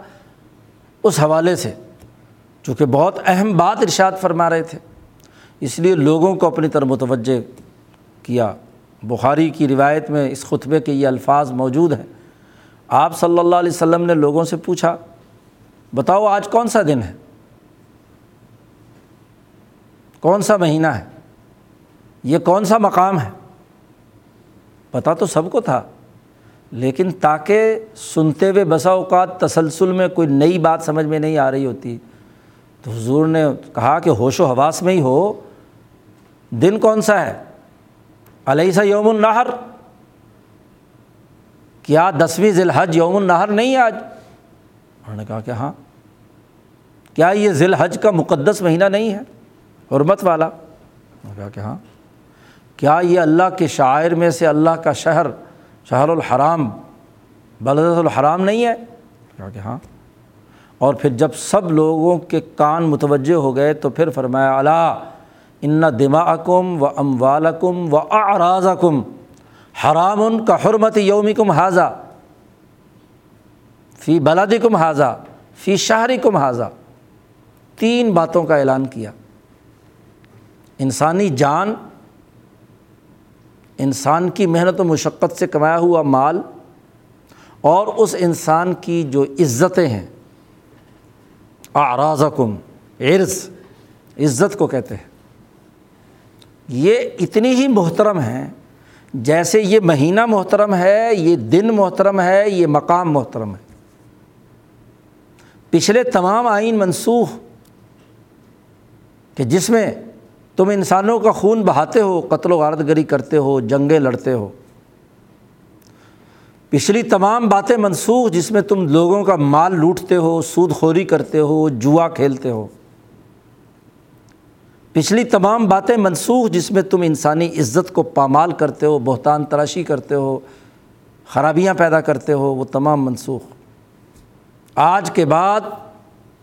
اس حوالے سے، چونکہ بہت اہم بات ارشاد فرما رہے تھے۔ اس لیے لوگوں کو اپنی طرف متوجہ کیا۔ بخاری کی روایت میں اس خطبے کے یہ الفاظ موجود ہیں۔ آپ صلی اللہ علیہ وسلم نے لوگوں سے پوچھا، بتاؤ آج کون سا دن ہے؟ کون سا مہینہ ہے؟ یہ کون سا مقام ہے؟ پتہ تو سب کو تھا، لیکن تاکہ سنتے ہوئے بسا اوقات تسلسل میں کوئی نئی بات سمجھ میں نہیں آ رہی ہوتی، تو حضور نے کہا کہ ہوش و حواس میں ہی ہو، دن کون سا ہے؟ علیہ سا یوم النہر۔ کیا دسویں ذی الحج یوم النہر نہیں ہے آج؟ انہوں نے کہا کہ ہاں۔ کیا یہ ذی الحج کا مقدس مہینہ نہیں ہے؟ حرمت والا۔ کہا کہ ہاں۔ کیا یہ اللہ کے شاعر میں سے اللہ کا شہر شہر الحرام بلدت الحرام نہیں ہے؟ کہا کہ ہاں۔ اور پھر جب سب لوگوں کے کان متوجہ ہو گئے تو پھر فرمایا اللہ ان دماکم و ام والم و اراض کم حرام ان کا حرمت یوم کم حاضہ فی بلادی کم حاضہ فی شہری کم حاضہ تین باتوں کا اعلان کیا۔ انسانی جان، انسان کی محنت و مشقت سے کمایا ہوا مال اور اس انسان کی جو عزتیں ہیں آرازکم عرض، عزت کو کہتے ہیں۔ یہ اتنی ہی محترم ہیں جیسے یہ مہینہ محترم ہے، یہ دن محترم ہے، یہ مقام محترم ہے۔ پچھلے تمام آئین منسوخ کہ جس میں تم انسانوں کا خون بہاتے ہو، قتل و غارت گری کرتے ہو، جنگیں لڑتے ہو۔ پچھلی تمام باتیں منسوخ جس میں تم لوگوں کا مال لوٹتے ہو، سود خوری کرتے ہو، جوا کھیلتے ہو۔ پچھلی تمام باتیں منسوخ جس میں تم انسانی عزت کو پامال کرتے ہو، بہتان تراشی کرتے ہو، خرابیاں پیدا کرتے ہو، وہ تمام منسوخ۔ آج کے بعد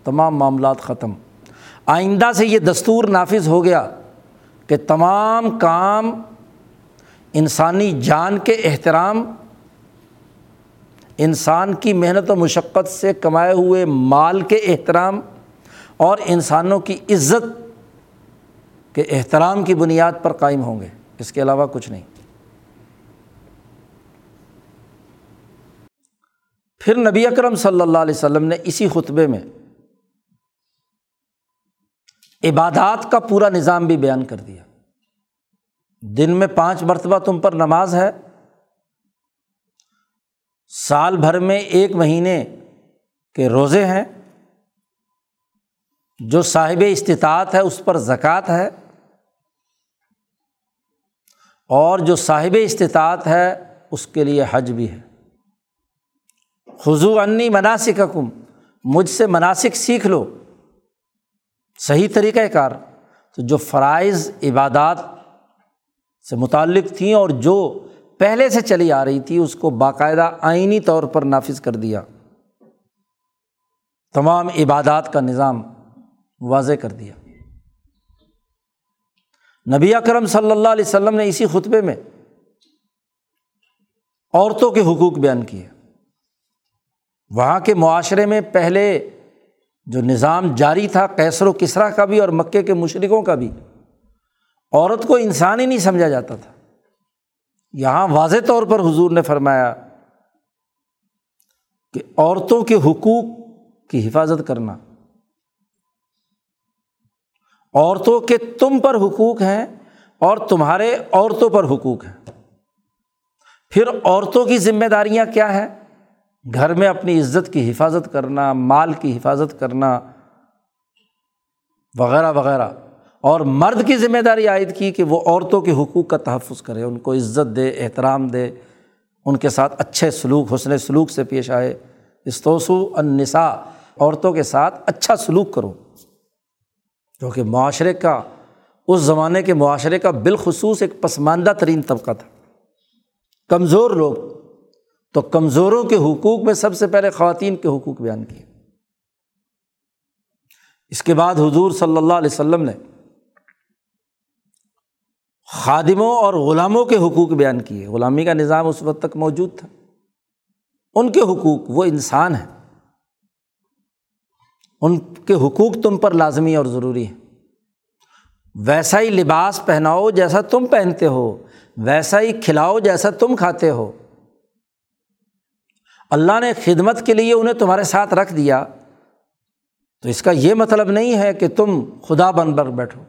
تمام معاملات ختم۔ آئندہ سے یہ دستور نافذ ہو گیا۔ کہ تمام کام انسانی جان کے احترام، انسان کی محنت و مشقت سے کمائے ہوئے مال کے احترام اور انسانوں کی عزت کے احترام کی بنیاد پر قائم ہوں گے۔ اس کے علاوہ کچھ نہیں۔ پھر نبی اکرم صلی اللہ علیہ وسلم نے اسی خطبے میں عبادات کا پورا نظام بھی بیان کر دیا۔ دن میں پانچ مرتبہ تم پر نماز ہے۔ سال بھر میں ایک مہینے کے روزے ہیں۔ جو صاحب استطاعت ہے، اس پر زکوٰۃ ہے۔ اور جو صاحب استطاعت ہے، اس کے لیے حج بھی ہے۔ خضو انی مناسب کم مجھ سے مناسب سیکھ لو۔ صحیح طریقۂ کار۔ تو جو فرائض عبادات سے متعلق تھیں اور جو پہلے سے چلی آ رہی تھی، اس کو باقاعدہ آئینی طور پر نافذ کر دیا۔ تمام عبادات کا نظام واضح کر دیا۔ نبی اکرم صلی اللہ علیہ وسلم نے اسی خطبے میں عورتوں کے حقوق بیان کیے۔ وہاں کے معاشرے میں پہلے جو نظام جاری تھا کیسر و کسرا کا بھی اور مکے کے مشرقوں کا بھی، عورت کو انسان ہی نہیں سمجھا جاتا تھا۔ یہاں واضح طور پر حضور نے فرمایا کہ عورتوں کے حقوق کی حفاظت کرنا۔ عورتوں کے تم پر حقوق ہیں اور تمہارے عورتوں پر حقوق ہیں۔ پھر عورتوں کی ذمہ داریاں کیا ہیں؟ گھر میں اپنی عزت کی حفاظت کرنا، مال کی حفاظت کرنا، وغیرہ وغیرہ۔ اور مرد کی ذمہ داری عائد کی کہ وہ عورتوں کے حقوق کا تحفظ کرے، ان کو عزت دے، احترام دے، ان کے ساتھ اچھے سلوک، حسن سلوک سے پیش آئے۔ استوسو النساء، عورتوں کے ساتھ اچھا سلوک کرو۔ جو کہ معاشرے کا، اس زمانے کے معاشرے کا بالخصوص ایک پسماندہ ترین طبقہ تھا۔ کمزور لوگ تو کمزوروں کے حقوق میں سب سے پہلے خواتین کے حقوق بیان کیے۔ اس کے بعد حضور صلی اللہ علیہ وسلم نے خادموں اور غلاموں کے حقوق بیان کیے۔ غلامی کا نظام اس وقت تک موجود تھا۔ ان کے حقوق، وہ انسان ہیں۔ ان کے حقوق تم پر لازمی اور ضروری ہے ویسا ہی لباس پہناؤ جیسا تم پہنتے ہو، ویسا ہی کھلاؤ جیسا تم کھاتے ہو۔ اللہ نے خدمت کے لیے انہیں تمہارے ساتھ رکھ دیا۔ تو اس کا یہ مطلب نہیں ہے کہ تم خدا بن بر بیٹھو۔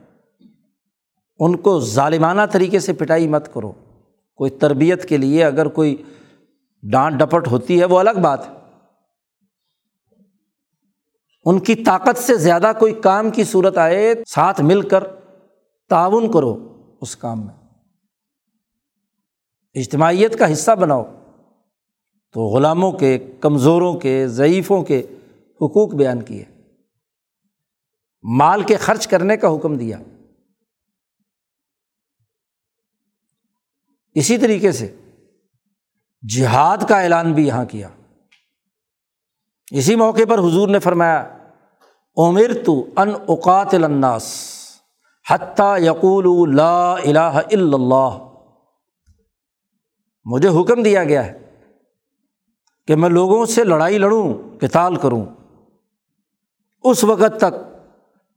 ان کو ظالمانہ طریقے سے پٹائی مت کرو۔ کوئی تربیت کے لیے اگر کوئی ڈانٹ ڈپٹ ہوتی ہے وہ الگ بات ہے۔ ان کی طاقت سے زیادہ کوئی کام کی صورت آئے ساتھ مل کر تعاون کرو اس کام میں۔ اجتماعیت کا حصہ بناؤ۔ تو غلاموں کے، کمزوروں کے، ضعیفوں کے حقوق بیان کیے۔ مال کے خرچ کرنے کا حکم دیا۔ اسی طریقے سے جہاد کا اعلان بھی یہاں کیا۔ اسی موقع پر حضور نے فرمایا عمر تو ان اوقات الناس حتیٰ یقول لا الہ الا اللہ مجھے حکم دیا گیا ہے۔ کہ میں لوگوں سے لڑائی لڑوں کتال کروں۔ اس وقت تک،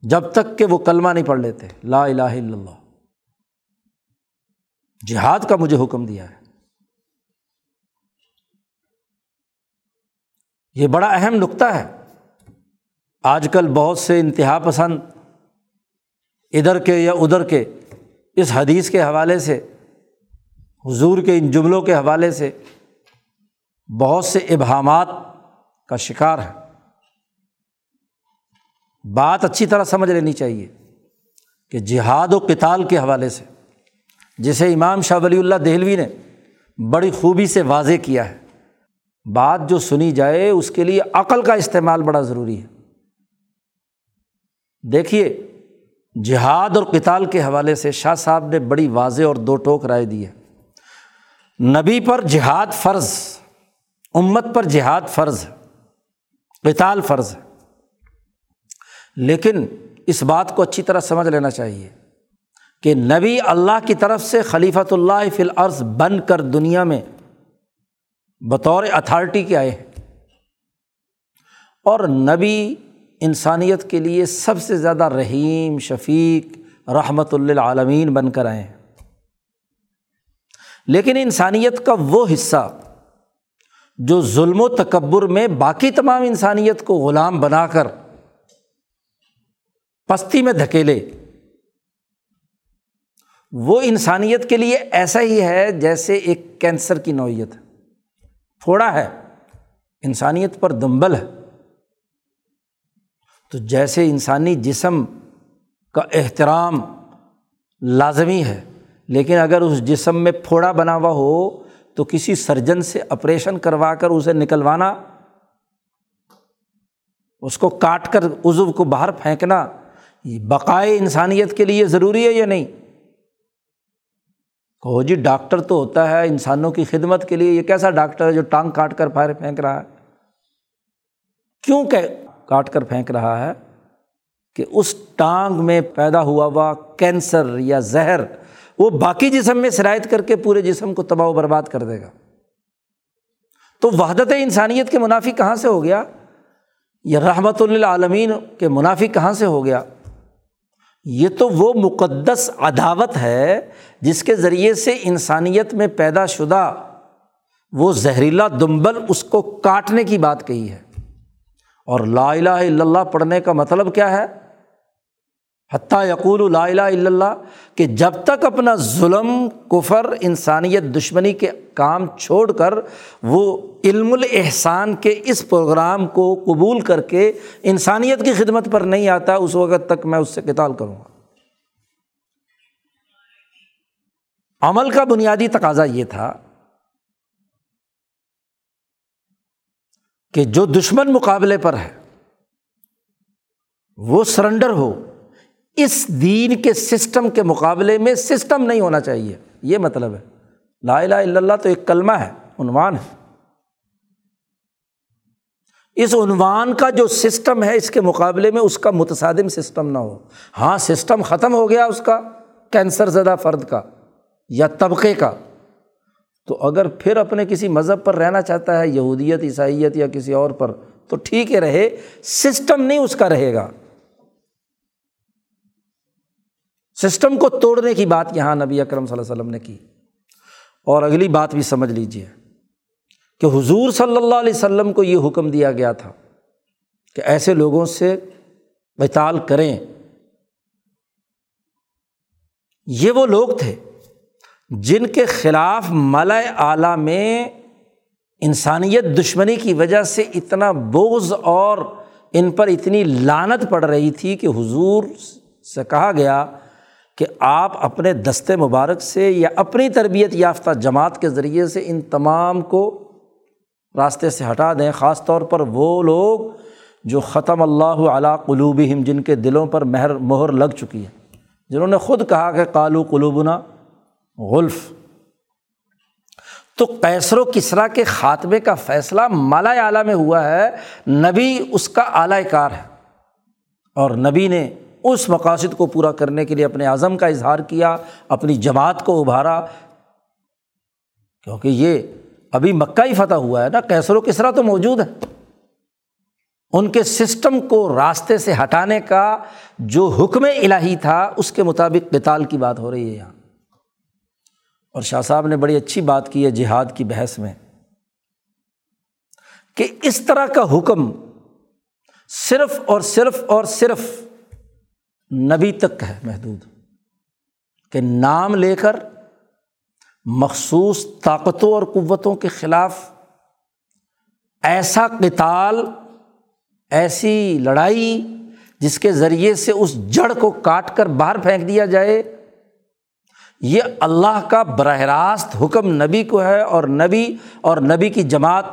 جب تک کہ وہ کلمہ نہیں پڑھ لیتے، لا الہ الا اللہ۔ جہاد کا مجھے حکم دیا ہے۔ یہ بڑا اہم نقطہ ہے۔ آج کل بہت سے انتہا پسند، ادھر کے یا ادھر کے، اس حدیث کے حوالے سے، حضور کے ان جملوں کے حوالے سے بہت سے ابہامات کا شکار ہے۔ بات اچھی طرح سمجھ لینی چاہیے کہ جہاد و کتال کے حوالے سے جسے امام شاہ ولی اللہ دہلوی نے بڑی خوبی سے واضح کیا ہے، بات جو سنی جائے اس کے لیے عقل کا استعمال بڑا ضروری ہے۔ دیکھیے، جہاد اور کتال کے حوالے سے شاہ صاحب نے بڑی واضح اور دو ٹوک رائے دی ہے۔ نبی پر جہاد فرض امت پر جہاد فرض ہے کتال فرض ہے۔ لیکن اس بات کو اچھی طرح سمجھ لینا چاہیے کہ نبی اللہ کی طرف سے خلیفۃ اللہ فی الارض بن کر دنیا میں بطور اتھارٹی کے آئے ہیں۔ اور نبی انسانیت کے لیے سب سے زیادہ رحیم، شفیق رحمۃ اللہ بن کر آئے ہیں۔ لیکن انسانیت کا وہ حصہ جو ظلم و تکبر میں باقی تمام انسانیت کو غلام بنا کر پستی میں دھکیلے، وہ انسانیت کے لیے ایسا ہی ہے جیسے ایک کینسر کی نوعیت ہے۔ تھوڑا ہے، انسانیت پر دمبل ہے۔ تو جیسے انسانی جسم کا احترام لازمی ہے، لیکن اگر اس جسم میں پھوڑا بنا ہوا ہو تو کسی سرجن سے آپریشن کروا کر اسے نکلوانا، اس کو کاٹ کر عزو کو باہر پھینکنا بقائے انسانیت کے لیے ضروری ہے یا نہیں؟ کہو جی ڈاکٹر تو ہوتا ہے، انسانوں کی خدمت کے لیے یہ کیسا ڈاکٹر ہے جو ٹانگ کاٹ کر پھیر پھینک رہا ہے؟ کیوں کہ کاٹ کر پھینک رہا ہے کہ اس ٹانگ میں پیدا ہوا ہوا کینسر یا زہر وہ باقی جسم میں شرائط کر کے پورے جسم کو تباہ و برباد کر دے گا۔ تو وحدت انسانیت کے منافی کہاں سے ہو گیا؟ یہ رحمت للعالمین کے منافی کہاں سے ہو گیا؟ یہ تو وہ مقدس عداوت ہے جس کے ذریعے سے انسانیت میں پیدا شدہ وہ زہریلا دمبل اس کو کاٹنے کی بات کہی ہے۔ اور لا الہ الا اللہ پڑھنے کا مطلب کیا ہے؟ حتیٰ یقول لا الہ الا اللہ کہ جب تک اپنا ظلم، کفر، انسانیت، دشمنی کے کام چھوڑ کر وہ علم الاحسان کے اس پروگرام کو قبول کر کے انسانیت کی خدمت پر نہیں آتا، اس وقت تک میں اس سے کتال کروں گا۔ عمل کا بنیادی تقاضا یہ تھا کہ جو دشمن مقابلے پر ہے، وہ سرنڈر ہو۔ اس دین کے سسٹم کے مقابلے میں سسٹم نہیں ہونا چاہیے۔ یہ مطلب ہے۔ لا الہ الا اللہ تو ایک کلمہ ہے، عنوان ہے۔ اس عنوان کا جو سسٹم ہے اس کے مقابلے میں اس کا متصادم سسٹم نہ ہو۔ ہاں سسٹم ختم ہو گیا اس کا، کینسر زدہ فرد کا یا طبقے کا۔ تو اگر پھر اپنے کسی مذہب پر رہنا چاہتا ہے، یہودیت، عیسائیت یا کسی اور پر، تو ٹھیک ہے، رہے۔ سسٹم نہیں اس کا رہے گا۔ سسٹم کو توڑنے کی بات یہاں نبی اکرم صلی اللہ علیہ وسلم نے کی۔ اور اگلی بات بھی سمجھ لیجیے کہ حضور صلی اللہ علیہ وسلم کو یہ حکم دیا گیا تھا کہ ایسے لوگوں سے بیتال کریں۔ یہ وہ لوگ تھے جن کے خلاف ملا اعلیٰ میں انسانیت دشمنی کی وجہ سے اتنا بوز اور ان پر اتنی لانت پڑ رہی تھی کہ حضور سے کہا گیا کہ آپ اپنے دستے مبارک سے یا اپنی تربیت یافتہ جماعت کے ذریعے سے ان تمام کو راستے سے ہٹا دیں، خاص طور پر وہ لوگ جو ختم اللہ علیٰ قلوبہم، جن کے دلوں پر مہر مہر لگ چکی ہے۔ جنہوں نے خود کہا کہ کالو قلوبنا غلف۔ تو کیسر و کسرا کے خاتمے کا فیصلہ مالا اعلیٰ میں ہوا ہے، نبی اس کا اعلی کار ہے۔ اور نبی نے اس مقاصد کو پورا کرنے کے لیے اپنے عزم کا اظہار کیا، اپنی جماعت کو ابھارا۔ کیونکہ یہ ابھی مکہ ہی فتح ہوا ہے نا کیسر و کسرا تو موجود ہے۔ ان کے سسٹم کو راستے سے ہٹانے کا جو حکم الہی تھا، اس کے مطابق کتال کی بات ہو رہی ہے یہاں۔ اور شاہ صاحب نے بڑی اچھی بات کی ہے جہاد کی بحث میں، کہ اس طرح کا حکم صرف اور صرف اور صرف نبی تک ہے محدود، کہ نام لے کر مخصوص طاقتوں اور قوتوں کے خلاف ایسا کتال ایسی لڑائی جس کے ذریعے سے اس جڑ کو کاٹ کر باہر پھینک دیا جائے، یہ اللہ کا براہ راست حکم نبی کو ہے اور نبی اور نبی کی جماعت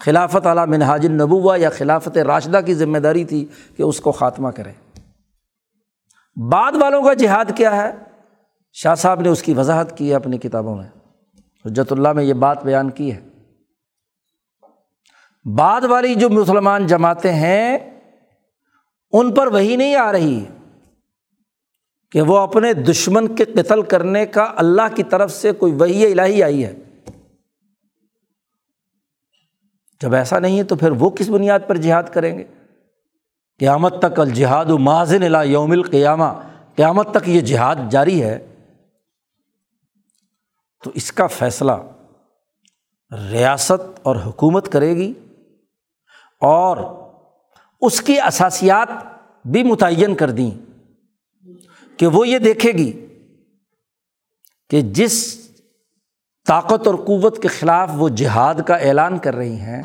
خلافت اعلیٰ منہاج النبوہ یا خلافت راشدہ کی ذمہ داری تھی کہ اس کو خاتمہ کرے۔ بعد والوں کا جہاد کیا ہے؟ شاہ صاحب نے اس کی وضاحت کی ہے اپنی کتابوں میں۔ حجت اللہ میں یہ بات بیان کی ہے۔ بعد والی جو مسلمان جماعتیں ہیں، ان پر وہی نہیں آ رہی کہ وہ اپنے دشمن کے قتل کرنے کا اللہ کی طرف سے کوئی وہی الہی آئی ہے۔ جب ایسا نہیں ہے تو پھر وہ کس بنیاد پر جہاد کریں گے؟ قیامت تک الجہاد و ماضن اللہ یوم القیامہ، قیامت تک یہ جہاد جاری ہے۔ تو اس کا فیصلہ ریاست اور حکومت کرے گی اور اس کی اثاسیات بھی متعین کر دیں کہ وہ یہ دیکھے گی کہ جس طاقت اور قوت کے خلاف وہ جہاد کا اعلان کر رہی ہیں،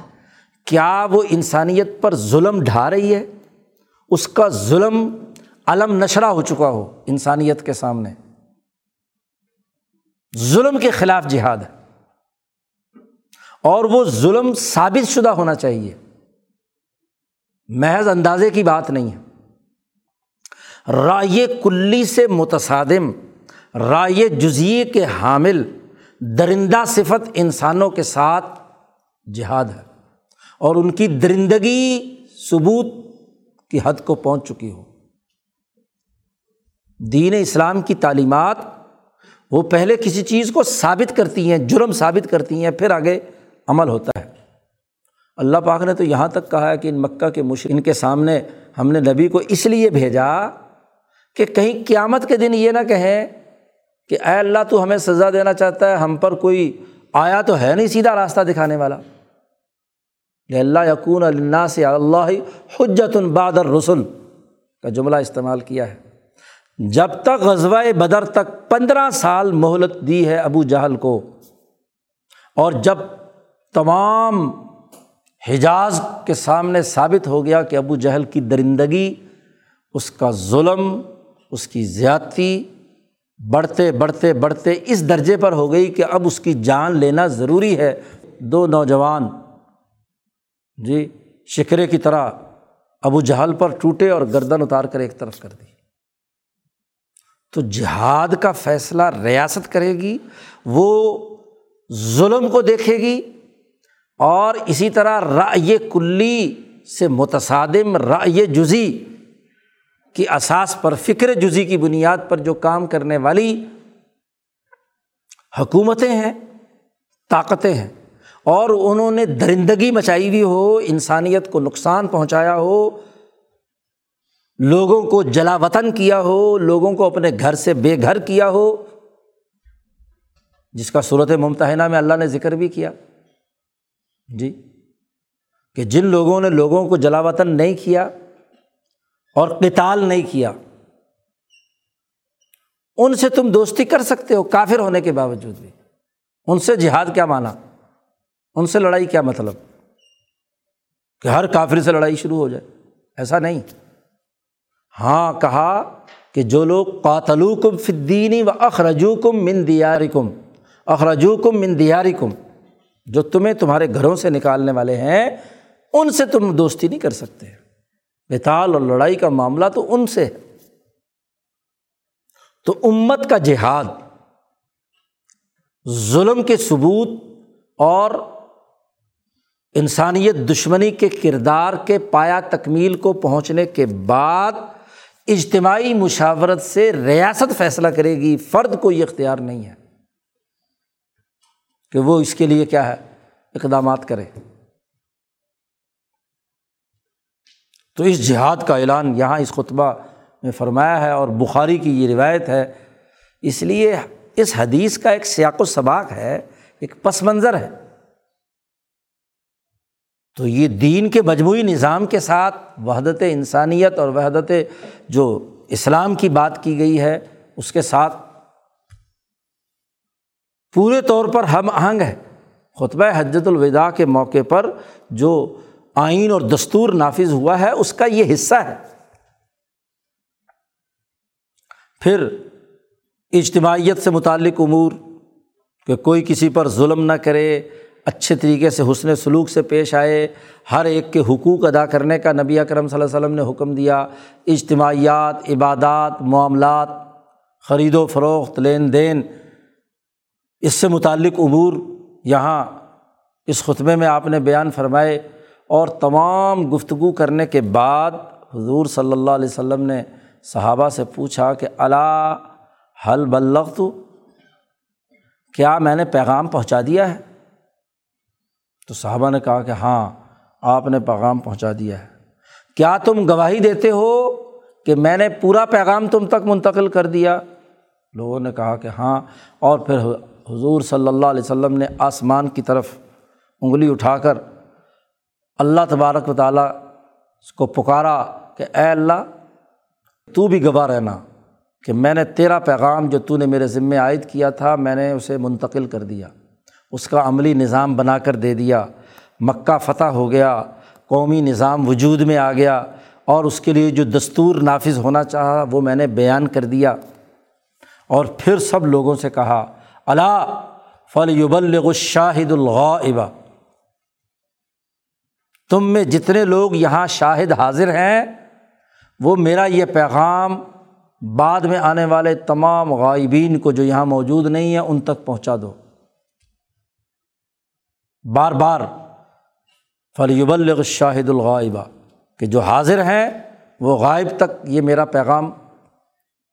کیا وہ انسانیت پر ظلم ڈھا رہی ہے؟ اس کا ظلم علم نشرہ ہو چکا ہو انسانیت کے سامنے۔ ظلم کے خلاف جہاد ہے۔ اور وہ ظلم ثابت شدہ ہونا چاہیے۔ محض اندازے کی بات نہیں ہے۔ رائے کلی سے متصادم، رائے جزیے کے حامل، درندہ صفت انسانوں کے ساتھ جہاد ہے۔ اور ان کی درندگی، ثبوت کی حد کو پہنچ چکی ہو۔ دین اسلام کی تعلیمات وہ پہلے کسی چیز کو ثابت کرتی ہیں، جرم ثابت کرتی ہیں، پھر آگے عمل ہوتا ہے۔ اللہ پاک نے تو یہاں تک کہا ہے کہ ان مکہ کے مش ان کے سامنے ہم نے نبی کو اس لیے بھیجا کہ کہیں قیامت کے دن یہ نہ کہیں کہ اے اللہ تو ہمیں سزا دینا چاہتا ہے، ہم پر کوئی آیا تو ہے نہیں سیدھا راستہ دکھانے والا۔ اللہ یقون اللہ سے اللہ حجت البادر رسول کا جملہ استعمال کیا ہے۔ جب تک غزوہ بدر تک پندرہ سال مہلت دی ہے ابو جہل کو، اور جب تمام حجاز کے سامنے ثابت ہو گیا کہ ابو جہل کی درندگی، اس کا ظلم، اس کی زیادتی بڑھتے بڑھتے بڑھتے اس درجے پر ہو گئی کہ اب اس کی جان لینا ضروری ہے۔ دو نوجوان جی شکرے کی طرح ابو جہل پر ٹوٹے اور گردن اتار کر ایک طرف کر دی۔ تو جہاد کا فیصلہ ریاست کرے گی، وہ ظلم کو دیکھے گی اور اسی طرح رائے کلی سے متصادم رائے جزی کی اساس پر، فکر جزی کی بنیاد پر جو کام کرنے والی حکومتیں ہیں، طاقتیں ہیں۔ اور انہوں نے درندگی مچائی ہوئی ہو، انسانیت کو نقصان پہنچایا ہو، لوگوں کو جلا وطن کیا ہو، لوگوں کو اپنے گھر سے بے گھر کیا ہو، جس کا صورت ممتحنہ میں اللہ نے ذکر بھی کیا۔ جی کہ جن لوگوں نے لوگوں کو جلا وطن نہیں کیا اور قتال نہیں کیا، ان سے تم دوستی کر سکتے ہو کافر ہونے کے باوجود بھی۔ ان سے جہاد کیا مانا؟ ان سے لڑائی کیا مطلب؟ کہ ہر کافر سے لڑائی شروع ہو جائے۔ ایسا نہیں۔ ہاں کہا کہ جو لوگ قاتلو کم فدینی و اخرجو کم من دیاری کم اخرجو کم من دیاری کم جو تمہیں تمہارے گھروں سے نکالنے والے ہیں، ان سے تم دوستی نہیں کر سکتے۔ بتال اور لڑائی کا معاملہ تو ان سے۔ ہے تو امت کا جہاد، ظلم کے ثبوت اور انسانیت دشمنی کے کردار کے پایا تکمیل کو پہنچنے کے بعد اجتماعی مشاورت سے ریاست فیصلہ کرے گی، فرد کو یہ اختیار نہیں ہے کہ وہ اس کے لیے کیا ہے، اقدامات کرے۔ تو اس جہاد کا اعلان یہاں اس خطبہ میں فرمایا ہے اور بخاری کی یہ روایت ہے۔ اس لیے اس حدیث کا ایک سیاق و سباق ہے، ایک پس منظر ہے۔ تو یہ دین کے مجموعی نظام کے ساتھ وحدت انسانیت اور وحدت جو اسلام کی بات کی گئی ہے، اس کے ساتھ پورے طور پر ہم آہنگ ہے خطبہ حجت الوداع کے موقع پر جو آئین اور دستور نافذ ہوا ہے، اس کا یہ حصہ ہے۔ پھر اجتماعیت سے متعلق امور کہ کوئی کسی پر ظلم نہ کرے اچھے طریقے سے حسن سلوک سے پیش آئے، ہر ایک کے حقوق ادا کرنے کا نبی اکرم صلی اللہ علیہ وسلم نے حکم دیا۔ اجتماعیات، عبادات، معاملات، خرید و فروخت، لین دین، اس سے متعلق امور۔ یہاں اس خطبے میں آپ نے بیان فرمائے اور تمام گفتگو کرنے کے بعد حضور صلی اللہ علیہ وسلم نے صحابہ سے پوچھا کہ اللہ حل بلغ تو کیا میں نے پیغام پہنچا دیا ہے؟ تو صحابہ نے کہا کہ ہاں آپ نے پیغام پہنچا دیا ہے۔ کیا تم گواہی دیتے ہو کہ میں نے پورا پیغام تم تک منتقل کر دیا؟ لوگوں نے کہا کہ ہاں اور پھر حضور صلی اللہ علیہ وسلم نے آسمان کی طرف انگلی اٹھا کر اللہ تبارک و تعالیٰ کو پکارا کہ اے اللہ، تو بھی گواہ رہنا کہ میں نے تیرا پیغام جو تو نے میرے ذمے عائد کیا تھا، میں نے اسے منتقل کر دیا۔ اس کا عملی نظام بنا کر دے دیا۔ مکہ فتح ہو گیا، قومی نظام وجود میں آ گیا اور اس کے لیے جو دستور نافذ ہونا چاہا وہ میں نے بیان کر دیا۔ اور پھر سب لوگوں سے کہا اللہ فل یبلغ الشاہد الغائبہ تم میں جتنے لوگ یہاں شاہد حاضر ہیں، وہ میرا یہ پیغام بعد میں آنے والے تمام غائبین کو جو یہاں موجود نہیں ہیں، ان تک پہنچا دو۔ بار بار فلیبلغ شاہد الغائبہ کہ جو حاضر ہیں وہ غائب تک یہ میرا پیغام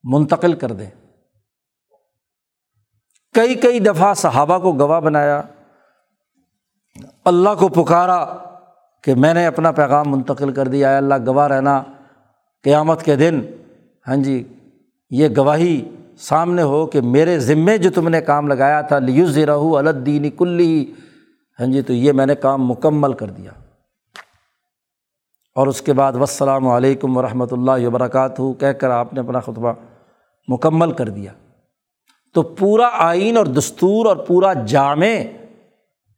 منتقل کر دیں۔ کئی کئی دفعہ صحابہ کو گواہ بنایا، اللہ کو پکارا کہ میں نے اپنا پیغام منتقل کر دیا اللہ گواہ رہنا، قیامت کے دن۔ ہاں جی یہ گواہی سامنے ہو کہ میرے ذمے جو تم نے کام لگایا تھا لیوز رہو الدین کلی ہاں جی تو یہ میں نے کام مکمل کر دیا۔ اور اس کے بعد وسلام علیکم ورحمۃ اللہ وبرکاتہ کہہ کر آپ نے اپنا خطبہ مکمل کر دیا۔ تو پورا آئین اور دستور اور پورا جامع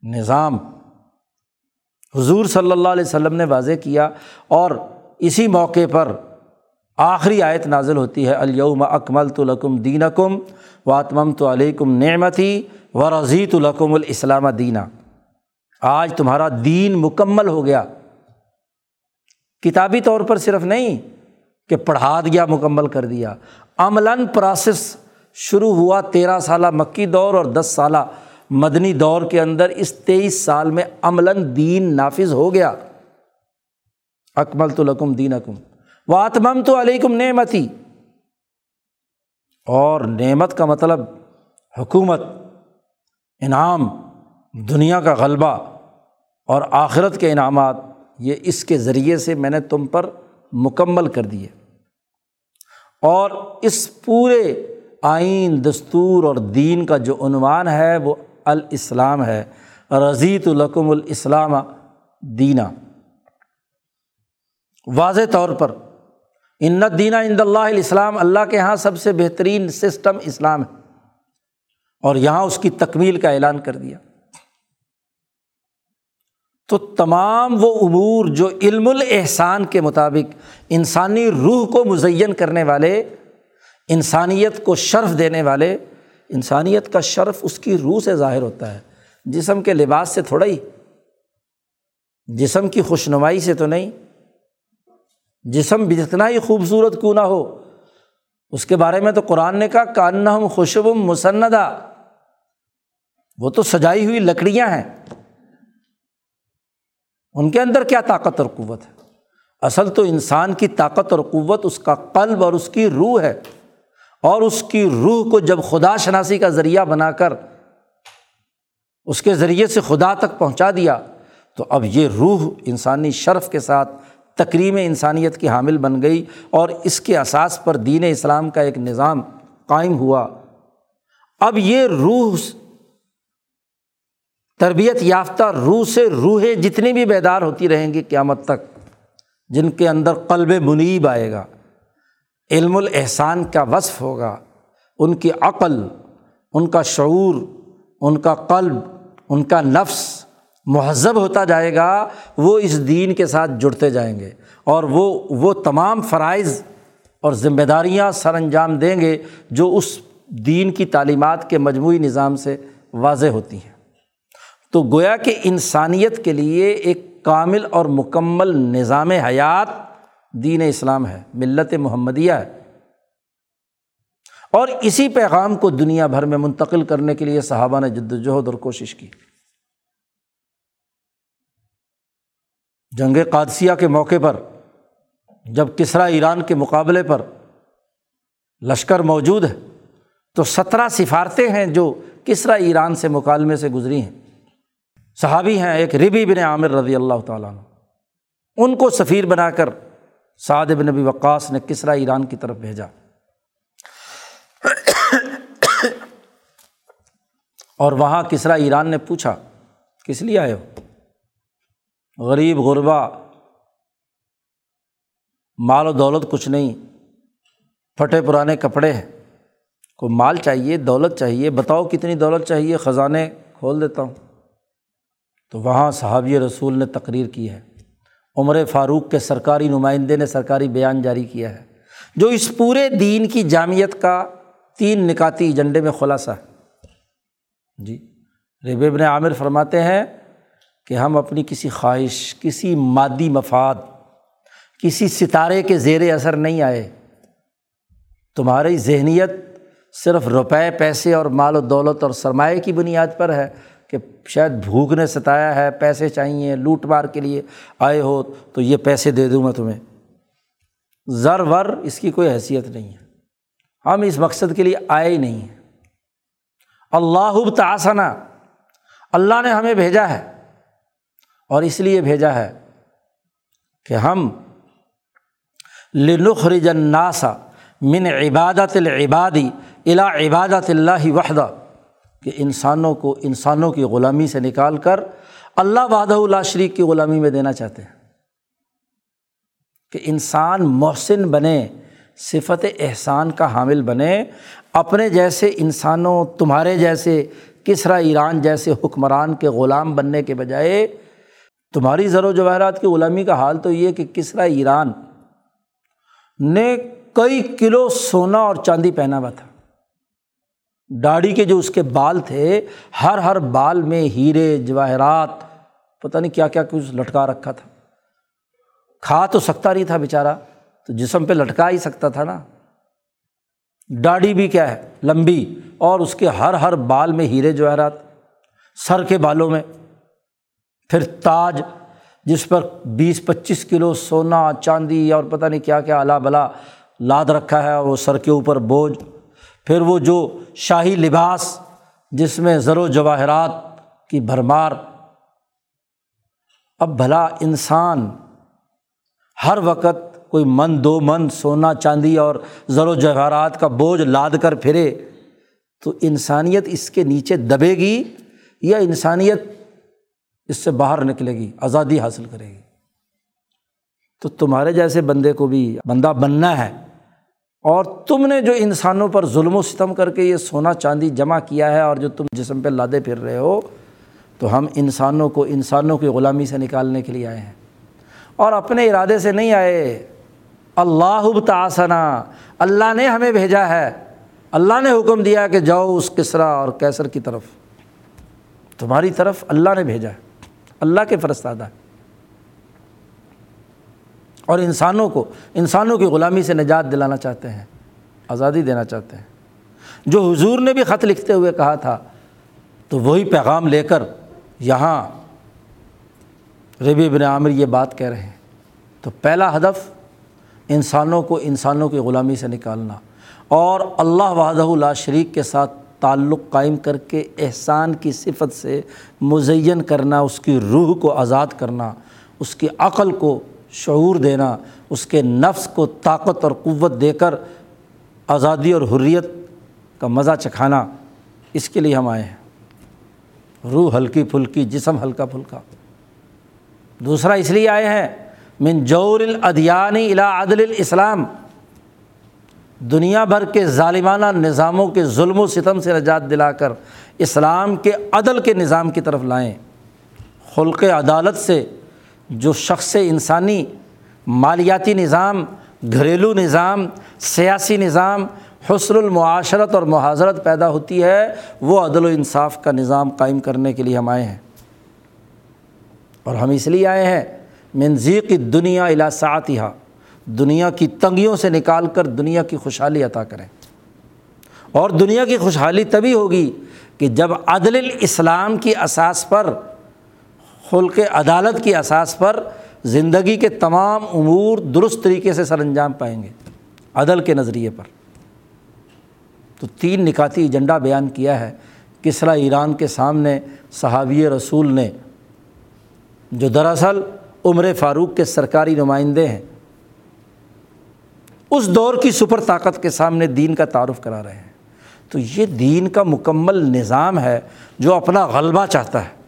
نظام حضور صلی اللہ علیہ وسلم نے واضح کیا۔ اور اسی موقع پر آخری آیت نازل ہوتی ہے الوم اکمل تو لکم دین کم واتمم تو علیکم نعمتی و رضیت القم الاسلام دینہ آج تمہارا دین مکمل ہو گیا۔ کتابی طور پر صرف نہیں، کہ پڑھا دیا، مکمل کر دیا۔ عملاً پروسیس شروع ہوا تیرہ سالہ مکی دور اور دس سالہ مدنی دور کے اندر۔ اس تیئیس سال میں عملاً دین نافذ ہو گیا۔ اکمل تو لکم دین اکم واتمم تو علیکم نعمتی۔ اور نعمت کا مطلب حکومت، انعام، دنیا کا غلبہ۔ اور آخرت کے انعامات یہ اس کے ذریعے سے میں نے تم پر مکمل کر دیے۔ اور اس پورے آئین، دستور اور دین کا جو عنوان ہے وہ الاسلام ہے۔ رضیت القم الاسلام دینہ واضح طور پر، ان دینہ اند اللہ الاسلام، اللہ کے یہاں سب سے بہترین سسٹم اسلام ہے۔ اور یہاں اس کی تکمیل کا اعلان کر دیا۔ تو تمام وہ امور جو علم الاحسان کے مطابق انسانی روح کو مزین کرنے والے، انسانیت کو شرف دینے والے، انسانیت کا شرف اس کی روح سے ظاہر ہوتا ہے۔ جسم کے لباس سے تھوڑا ہی، جسم کی خوش نمائی سے تو نہیں۔ جسم جتنا ہی خوبصورت کیوں نہ ہو۔ اس کے بارے میں تو قرآن نے کہا کان ہم خوشبم مسندہ۔ وہ تو سجائی ہوئی لکڑیاں ہیں۔ ان کے اندر کیا طاقت اور قوت ہے؟ اصل تو انسان کی طاقت اور قوت اس کا قلب اور اس کی روح ہے۔ اور اس کی روح کو جب خدا شناسی کا ذریعہ بنا کر اس کے ذریعے سے خدا تک پہنچا دیا، تو اب یہ روح انسانی شرف کے ساتھ تکریم انسانیت کی حامل بن گئی اور اس کے اساس پر دین اسلام کا ایک نظام قائم ہوا۔ اب یہ روح تربیت یافتہ روح سے روحیں جتنی بھی بیدار ہوتی رہیں گی قیامت تک، جن کے اندر قلب منیب آئے گا، علم الاحسان کا وصف ہوگا، ان کی عقل، ان کا شعور، ان کا قلب، ان کا نفس مہذب ہوتا جائے گا، وہ اس دین کے ساتھ جڑتے جائیں گے اور وہ وہ تمام فرائض اور ذمہ داریاں سر انجام دیں گے جو اس دین کی تعلیمات کے مجموعی نظام سے واضح ہوتی ہیں۔ تو گویا کہ انسانیت کے لیے ایک کامل اور مکمل نظام حیات دین اسلام ہے، ملت محمدیہ ہے۔ اور اسی پیغام کو دنیا بھر میں منتقل کرنے کے لیے صحابہ نے جد وجہد اور کوشش کی۔ جنگ قادثیہ کے موقع پر، جب کسرا ایران کے مقابلے پر لشکر موجود ہے، تو سترہ سفارتیں ہیں جو کسرا ایران سے مکالمے سے گزری ہیں۔ صحابی ہیں، ایک ربی بن عامر رضی اللہ تعالیٰ عنہ۔ ان کو سفیر بنا کر سعد بن نبی وقاص نے کسرا ایران کی طرف بھیجا۔ اور وہاں کسرا ایران نے پوچھا، کس لیے آئے ہو؟ غریب، غربا، مال و دولت کچھ نہیں، پھٹے پرانے کپڑے ہیں۔ کوئی مال چاہیے، دولت چاہیے، بتاؤ کتنی دولت چاہیے، خزانے کھول دیتا ہوں۔ تو وہاں صحابی رسول نے تقریر کی ہے۔ عمر فاروق کے سرکاری نمائندے نے سرکاری بیان جاری کیا ہے۔ جو اس پورے دین کی جامعت کا تین نکاتی ایجنڈے میں خلاصہ ہے۔ جی رب ابن عامر فرماتے ہیں کہ ہم اپنی کسی خواہش، کسی مادی مفاد، کسی ستارے کے زیر اثر نہیں آئے۔ تمہاری ذہنیت صرف روپے، پیسے اور مال و دولت اور سرمایہ کی بنیاد پر ہے۔ کہ شاید بھوک نے ستایا ہے، پیسے چاہیے، لوٹ مار کے لیے آئے ہو، تو یہ پیسے دے دوں میں تمہیں۔ زر ور اس کی کوئی حیثیت نہیں ہے۔ ہم اس مقصد کے لیے آئے ہی نہیں ہیں۔ اللہ تاسنا اللہ نے ہمیں بھیجا ہے۔ اور اس لیے بھیجا ہے کہ ہم لنخرج الناسا من عبادت العبادی الا عبادت اللہ وحدہ۔ کہ انسانوں کو، انسانوں کی غلامی سے نکال کر اللہ وحدہ اللہ شریک کی غلامی میں دینا چاہتے ہیں۔ کہ انسان محسن بنے، صفت احسان کا حامل بنے، اپنے جیسے انسانوں، تمہارے جیسے کسرا ایران جیسے حکمران کے غلام بننے کے بجائے تمہاری زر و جواہرات کی غلامی کا حال تو یہ کہ کسرا ایران نے کئی کلو سونا اور چاندی پہنا ہوا تھا۔ ڈاڑی کے جو اس کے بال تھے، ہر ہر بال میں ہیرے، جواہرات، پتہ نہیں کیا کیا کچھ لٹکا رکھا تھا۔ کھا تو سکتا نہیں تھا بیچارہ، تو جسم پہ لٹکا ہی سکتا تھا نا۔ ڈاڑی بھی کیا ہے؟ لمبی، اور اس کے ہر ہر بال میں ہیرے، جواہرات۔ سر کے بالوں میں۔ پھر تاج، جس پر بیس، پچیس کلو سونا، چاندی، اور پتہ نہیں کیا کیا الا بلا لاد رکھا ہے، وہ سر کے اوپر بوجھ۔ پھر وہ جو شاہی لباس جس میں زر و جواہرات کی بھرمار، اب بھلا انسان ہر وقت کوئی من دو من سونا چاندی اور زر و جواہرات کا بوجھ لاد کر پھرے تو انسانیت اس کے نیچے دبے گی یا انسانیت اس سے باہر نکلے گی، آزادی حاصل کرے گی؟ تو تمہارے جیسے بندے کو بھی بندہ بننا ہے۔ اور تم نے جو انسانوں پر ظلم و ستم کر کے یہ سونا چاندی جمع کیا ہے اور جو تم جسم پہ لادے پھر رہے ہو، تو ہم انسانوں کو، انسانوں کی غلامی سے نکالنے کے لیے آئے ہیں۔ اور اپنے ارادے سے نہیں آئے، اللہ تاسنا اللہ نے ہمیں بھیجا ہے۔ اللہ نے حکم دیا کہ جاؤ اس کسرا اور کیسر کی طرف۔ تمہاری طرف اللہ نے بھیجا ہے، اللہ کے فرستادہ ہے۔ اور انسانوں کو، انسانوں کی غلامی سے نجات دلانا چاہتے ہیں، آزادی دینا چاہتے ہیں۔ جو حضور نے بھی خط لکھتے ہوئے کہا تھا، تو وہی پیغام لے کر یہاں ربی بن عامر یہ بات کہہ رہے ہیں۔ تو پہلا ہدف، انسانوں کو، انسانوں کی غلامی سے نکالنا۔ اور اللہ وحدہ اللہ شریک کے ساتھ تعلق قائم کر کے احسان کی صفت سے مزین کرنا، اس کی روح کو آزاد کرنا، اس کی عقل کو شعور دینا، اس کے نفس کو طاقت اور قوت دے کر آزادی اور حریت کا مزہ چکھانا، اس کے لیے ہم آئے ہیں۔ روح ہلکی پھلکی، جسم ہلکا پھلکا۔ دوسرا اس لیے آئے ہیں، من جور الادیانی الا عدل الاسلام۔ دنیا بھر کے ظالمانہ نظاموں کے ظلم و ستم سے نجات دلا کر اسلام کے عدل کے نظام کی طرف لائیں۔ خلق عدالت سے جو شخص انسانی مالیاتی نظام، گھریلو نظام، سیاسی نظام، حسن المعاشرت اور معاذرت پیدا ہوتی ہے، وہ عدل و انصاف کا نظام قائم کرنے کے لیے ہم آئے ہیں۔ اور ہم اس لیے آئے ہیں منظیق دنیا الاسعتہ دنیا کی تنگیوں سے نکال کر دنیا کی خوشحالی عطا کریں۔ اور دنیا کی خوشحالی تبھی ہوگی کہ جب عدل الاسلام کی اساس پر خلق عدالت کی اساس پر زندگی کے تمام امور درست طریقے سے سر انجام پائیں گے، عدل کے نظریے پر۔ تو تین نکاتی ایجنڈا بیان کیا ہے۔ کسرا ایران کے سامنے صحابی رسول نے، جو دراصل عمر فاروق کے سرکاری نمائندے ہیں، اس دور کی سپر طاقت کے سامنے دین کا تعارف کرا رہے ہیں۔ تو یہ دین کا مکمل نظام ہے جو اپنا غلبہ چاہتا ہے۔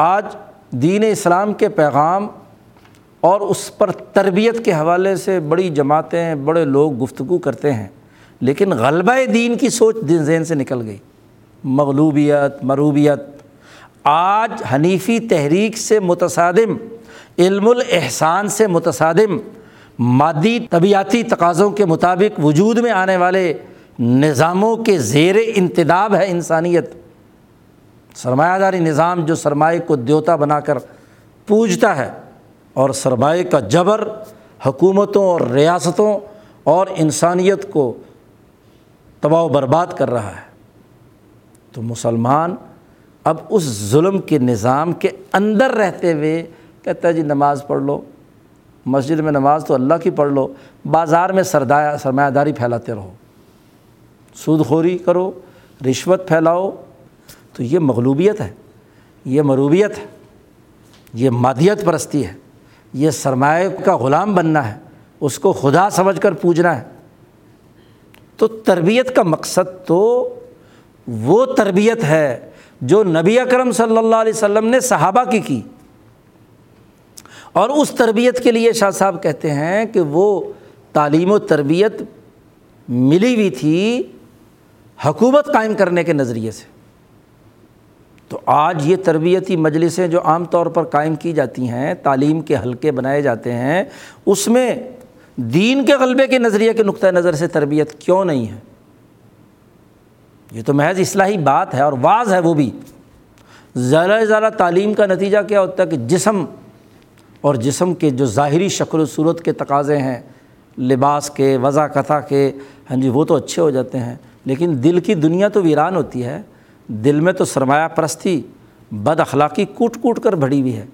آج دین اسلام کے پیغام اور اس پر تربیت کے حوالے سے بڑی جماعتیں، بڑے لوگ گفتگو کرتے ہیں، لیکن غلبہ دین کی سوچ دن ذہن سے نکل گئی۔ مغلوبیت، مروبیت۔ آج حنیفی تحریک سے متصادم، علم الاحسان سے متصادم، مادی طبیعتی تقاضوں کے مطابق وجود میں آنے والے نظاموں کے زیر انتداب ہے انسانیت۔ سرمایہ داری نظام جو سرمایہ کو دیوتا بنا کر پوجتا ہے اور سرمایہ کا جبر حکومتوں اور ریاستوں اور انسانیت کو تباہ و برباد کر رہا ہے۔ تو مسلمان اب اس ظلم کے نظام کے اندر رہتے ہوئے کہتا ہے جی نماز پڑھ لو، مسجد میں نماز تو اللہ کی پڑھ لو، بازار میں سردایا سرمایہ داری پھیلاتے رہو۔ سود خوری کرو، رشوت پھیلاؤ تو یہ مغلوبیت ہے، یہ مروبیت ہے، یہ مادیت پرستی ہے، یہ سرمایہ کا غلام بننا ہے، اس کو خدا سمجھ کر پوجنا ہے۔ تو تربیت کا مقصد تو وہ تربیت ہے جو نبی اکرم صلی اللہ علیہ وسلم نے صحابہ کی کی۔ اور اس تربیت کے لیے شاہ صاحب کہتے ہیں کہ وہ تعلیم و تربیت ملی ہوئی تھی حکومت قائم کرنے کے نظریے سے۔ تو آج یہ تربیتی مجلسیں جو عام طور پر قائم کی جاتی ہیں، تعلیم کے حلقے بنائے جاتے ہیں، اس میں دین کے غلبے کے نظریے کے نقطۂ نظر سے تربیت کیوں نہیں ہے؟ یہ تو محض اصلاحی بات ہے اور بعض ہے وہ بھی۔ زیادہ سے زیادہ تعلیم کا نتیجہ کیا ہوتا ہے کہ جسم اور جسم کے جو ظاہری شکل و صورت کے تقاضے ہیں، لباس کے، وضع کتھا کے ہاں جی وہ تو اچھے ہو جاتے ہیں، لیکن دل کی دنیا تو ویران ہوتی ہے۔ دل میں تو سرمایہ پرستی، بد اخلاقی کوٹ کوٹ کر بڑھی ہوئی ہے۔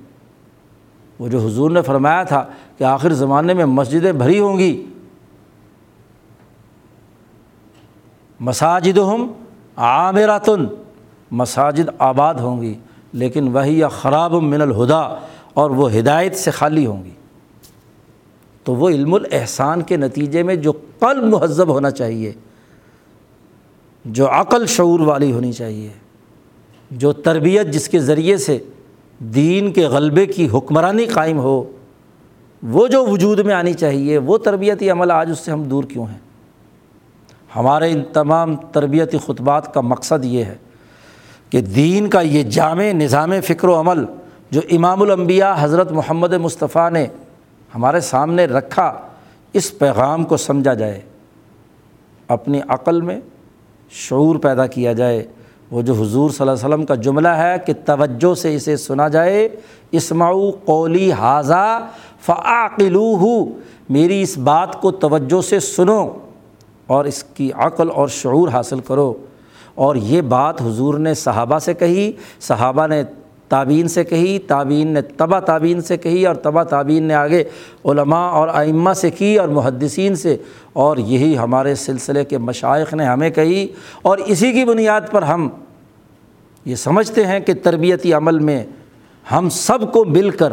وہ جو حضور نے فرمایا تھا کہ آخر زمانے میں مسجدیں بھری ہوں گی۔ مساجد ہم عامراتن مساجد آباد ہوں گی، لیکن وہی یا خراب من الہدا اور وہ ہدایت سے خالی ہوں گی۔ تو وہ علم الاحسان کے نتیجے میں جو قلب مہذب ہونا چاہیے۔ جو عقل شعور والی ہونی چاہیے، جو تربیت جس کے ذریعے سے دین کے غلبے کی حکمرانی قائم ہو، وہ جو وجود میں آنی چاہیے، وہ تربیتی عمل آج اس سے ہم دور کیوں ہیں؟ ہمارے ان تمام تربیتی خطبات کا مقصد یہ ہے کہ دین کا یہ جامع نظام فکر و عمل جو امام الانبیاء حضرت محمد مصطفیٰ نے ہمارے سامنے رکھا، اس پیغام کو سمجھا جائے، اپنی عقل میں شعور پیدا کیا جائے۔ وہ جو حضور صلی اللہ علیہ وسلم کا جملہ ہے کہ توجہ سے اسے سنا جائے اسماعو قولی حاضہ فعقلو ہو میری اس بات کو توجہ سے سنو اور اس کی عقل اور شعور حاصل کرو۔ اور یہ بات حضور نے صحابہ سے کہی۔ صحابہ نے تعبین سے کہی تعبین نے تبا تعبین سے کہی اور تبا تعبین نے آگے علماء اور ائمہ سے کی اور محدثین سے اور یہی ہمارے سلسلے کے مشائق نے ہمیں کہی اور اسی کی بنیاد پر ہم یہ سمجھتے ہیں کہ تربیتی عمل میں ہم سب کو مل کر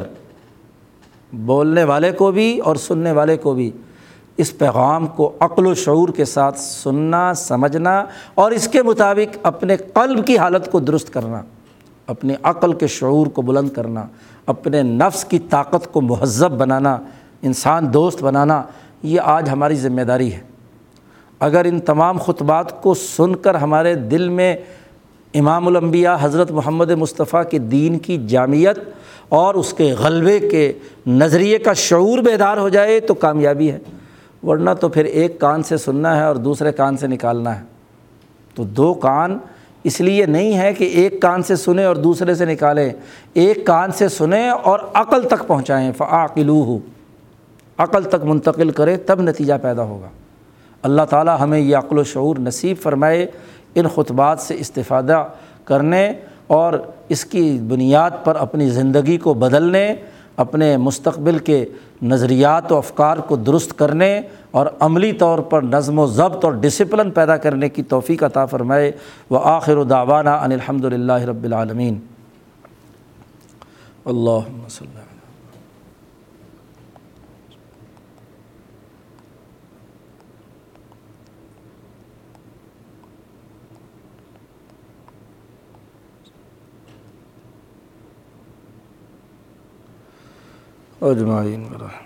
بولنے والے کو بھی اور سننے والے کو بھی اس پیغام کو عقل و شعور کے ساتھ سننا، سمجھنا اور اس کے مطابق اپنے قلب کی حالت کو درست کرنا۔ اپنی عقل کے شعور کو بلند کرنا، اپنے نفس کی طاقت کو مہذب بنانا، انسان دوست بنانا، یہ آج ہماری ذمہ داری ہے۔ اگر ان تمام خطبات کو سن کر ہمارے دل میں امام الانبیاء حضرت محمد مصطفیٰ کے دین کی جامعت اور اس کے غلبے کے نظریے کا شعور بیدار ہو جائے تو کامیابی ہے۔ ورنہ تو پھر ایک کان سے سننا ہے اور دوسرے کان سے نکالنا ہے۔ تو دو کان اس لیے نہیں ہے کہ ایک کان سے سنیں اور دوسرے سے نکالیں۔ ایک کان سے سنیں اور عقل تک پہنچائیں۔ فعقلو ہو عقل تک منتقل کرے تب نتیجہ پیدا ہوگا۔ اللہ تعالیٰ ہمیں یہ عقل و شعور نصیب فرمائے، ان خطبات سے استفادہ کرنے اور اس کی بنیاد پر اپنی زندگی کو بدلنے اپنے مستقبل کے نظریات و افکار کو درست کرنے اور عملی طور پر نظم و ضبط اور ڈسپلن پیدا کرنے کی توفیق عطا فرمائے۔ و آخر و داوانہ ان الحمد للہ رب العالمین۔ اللہ وسلم اجمعین برحمت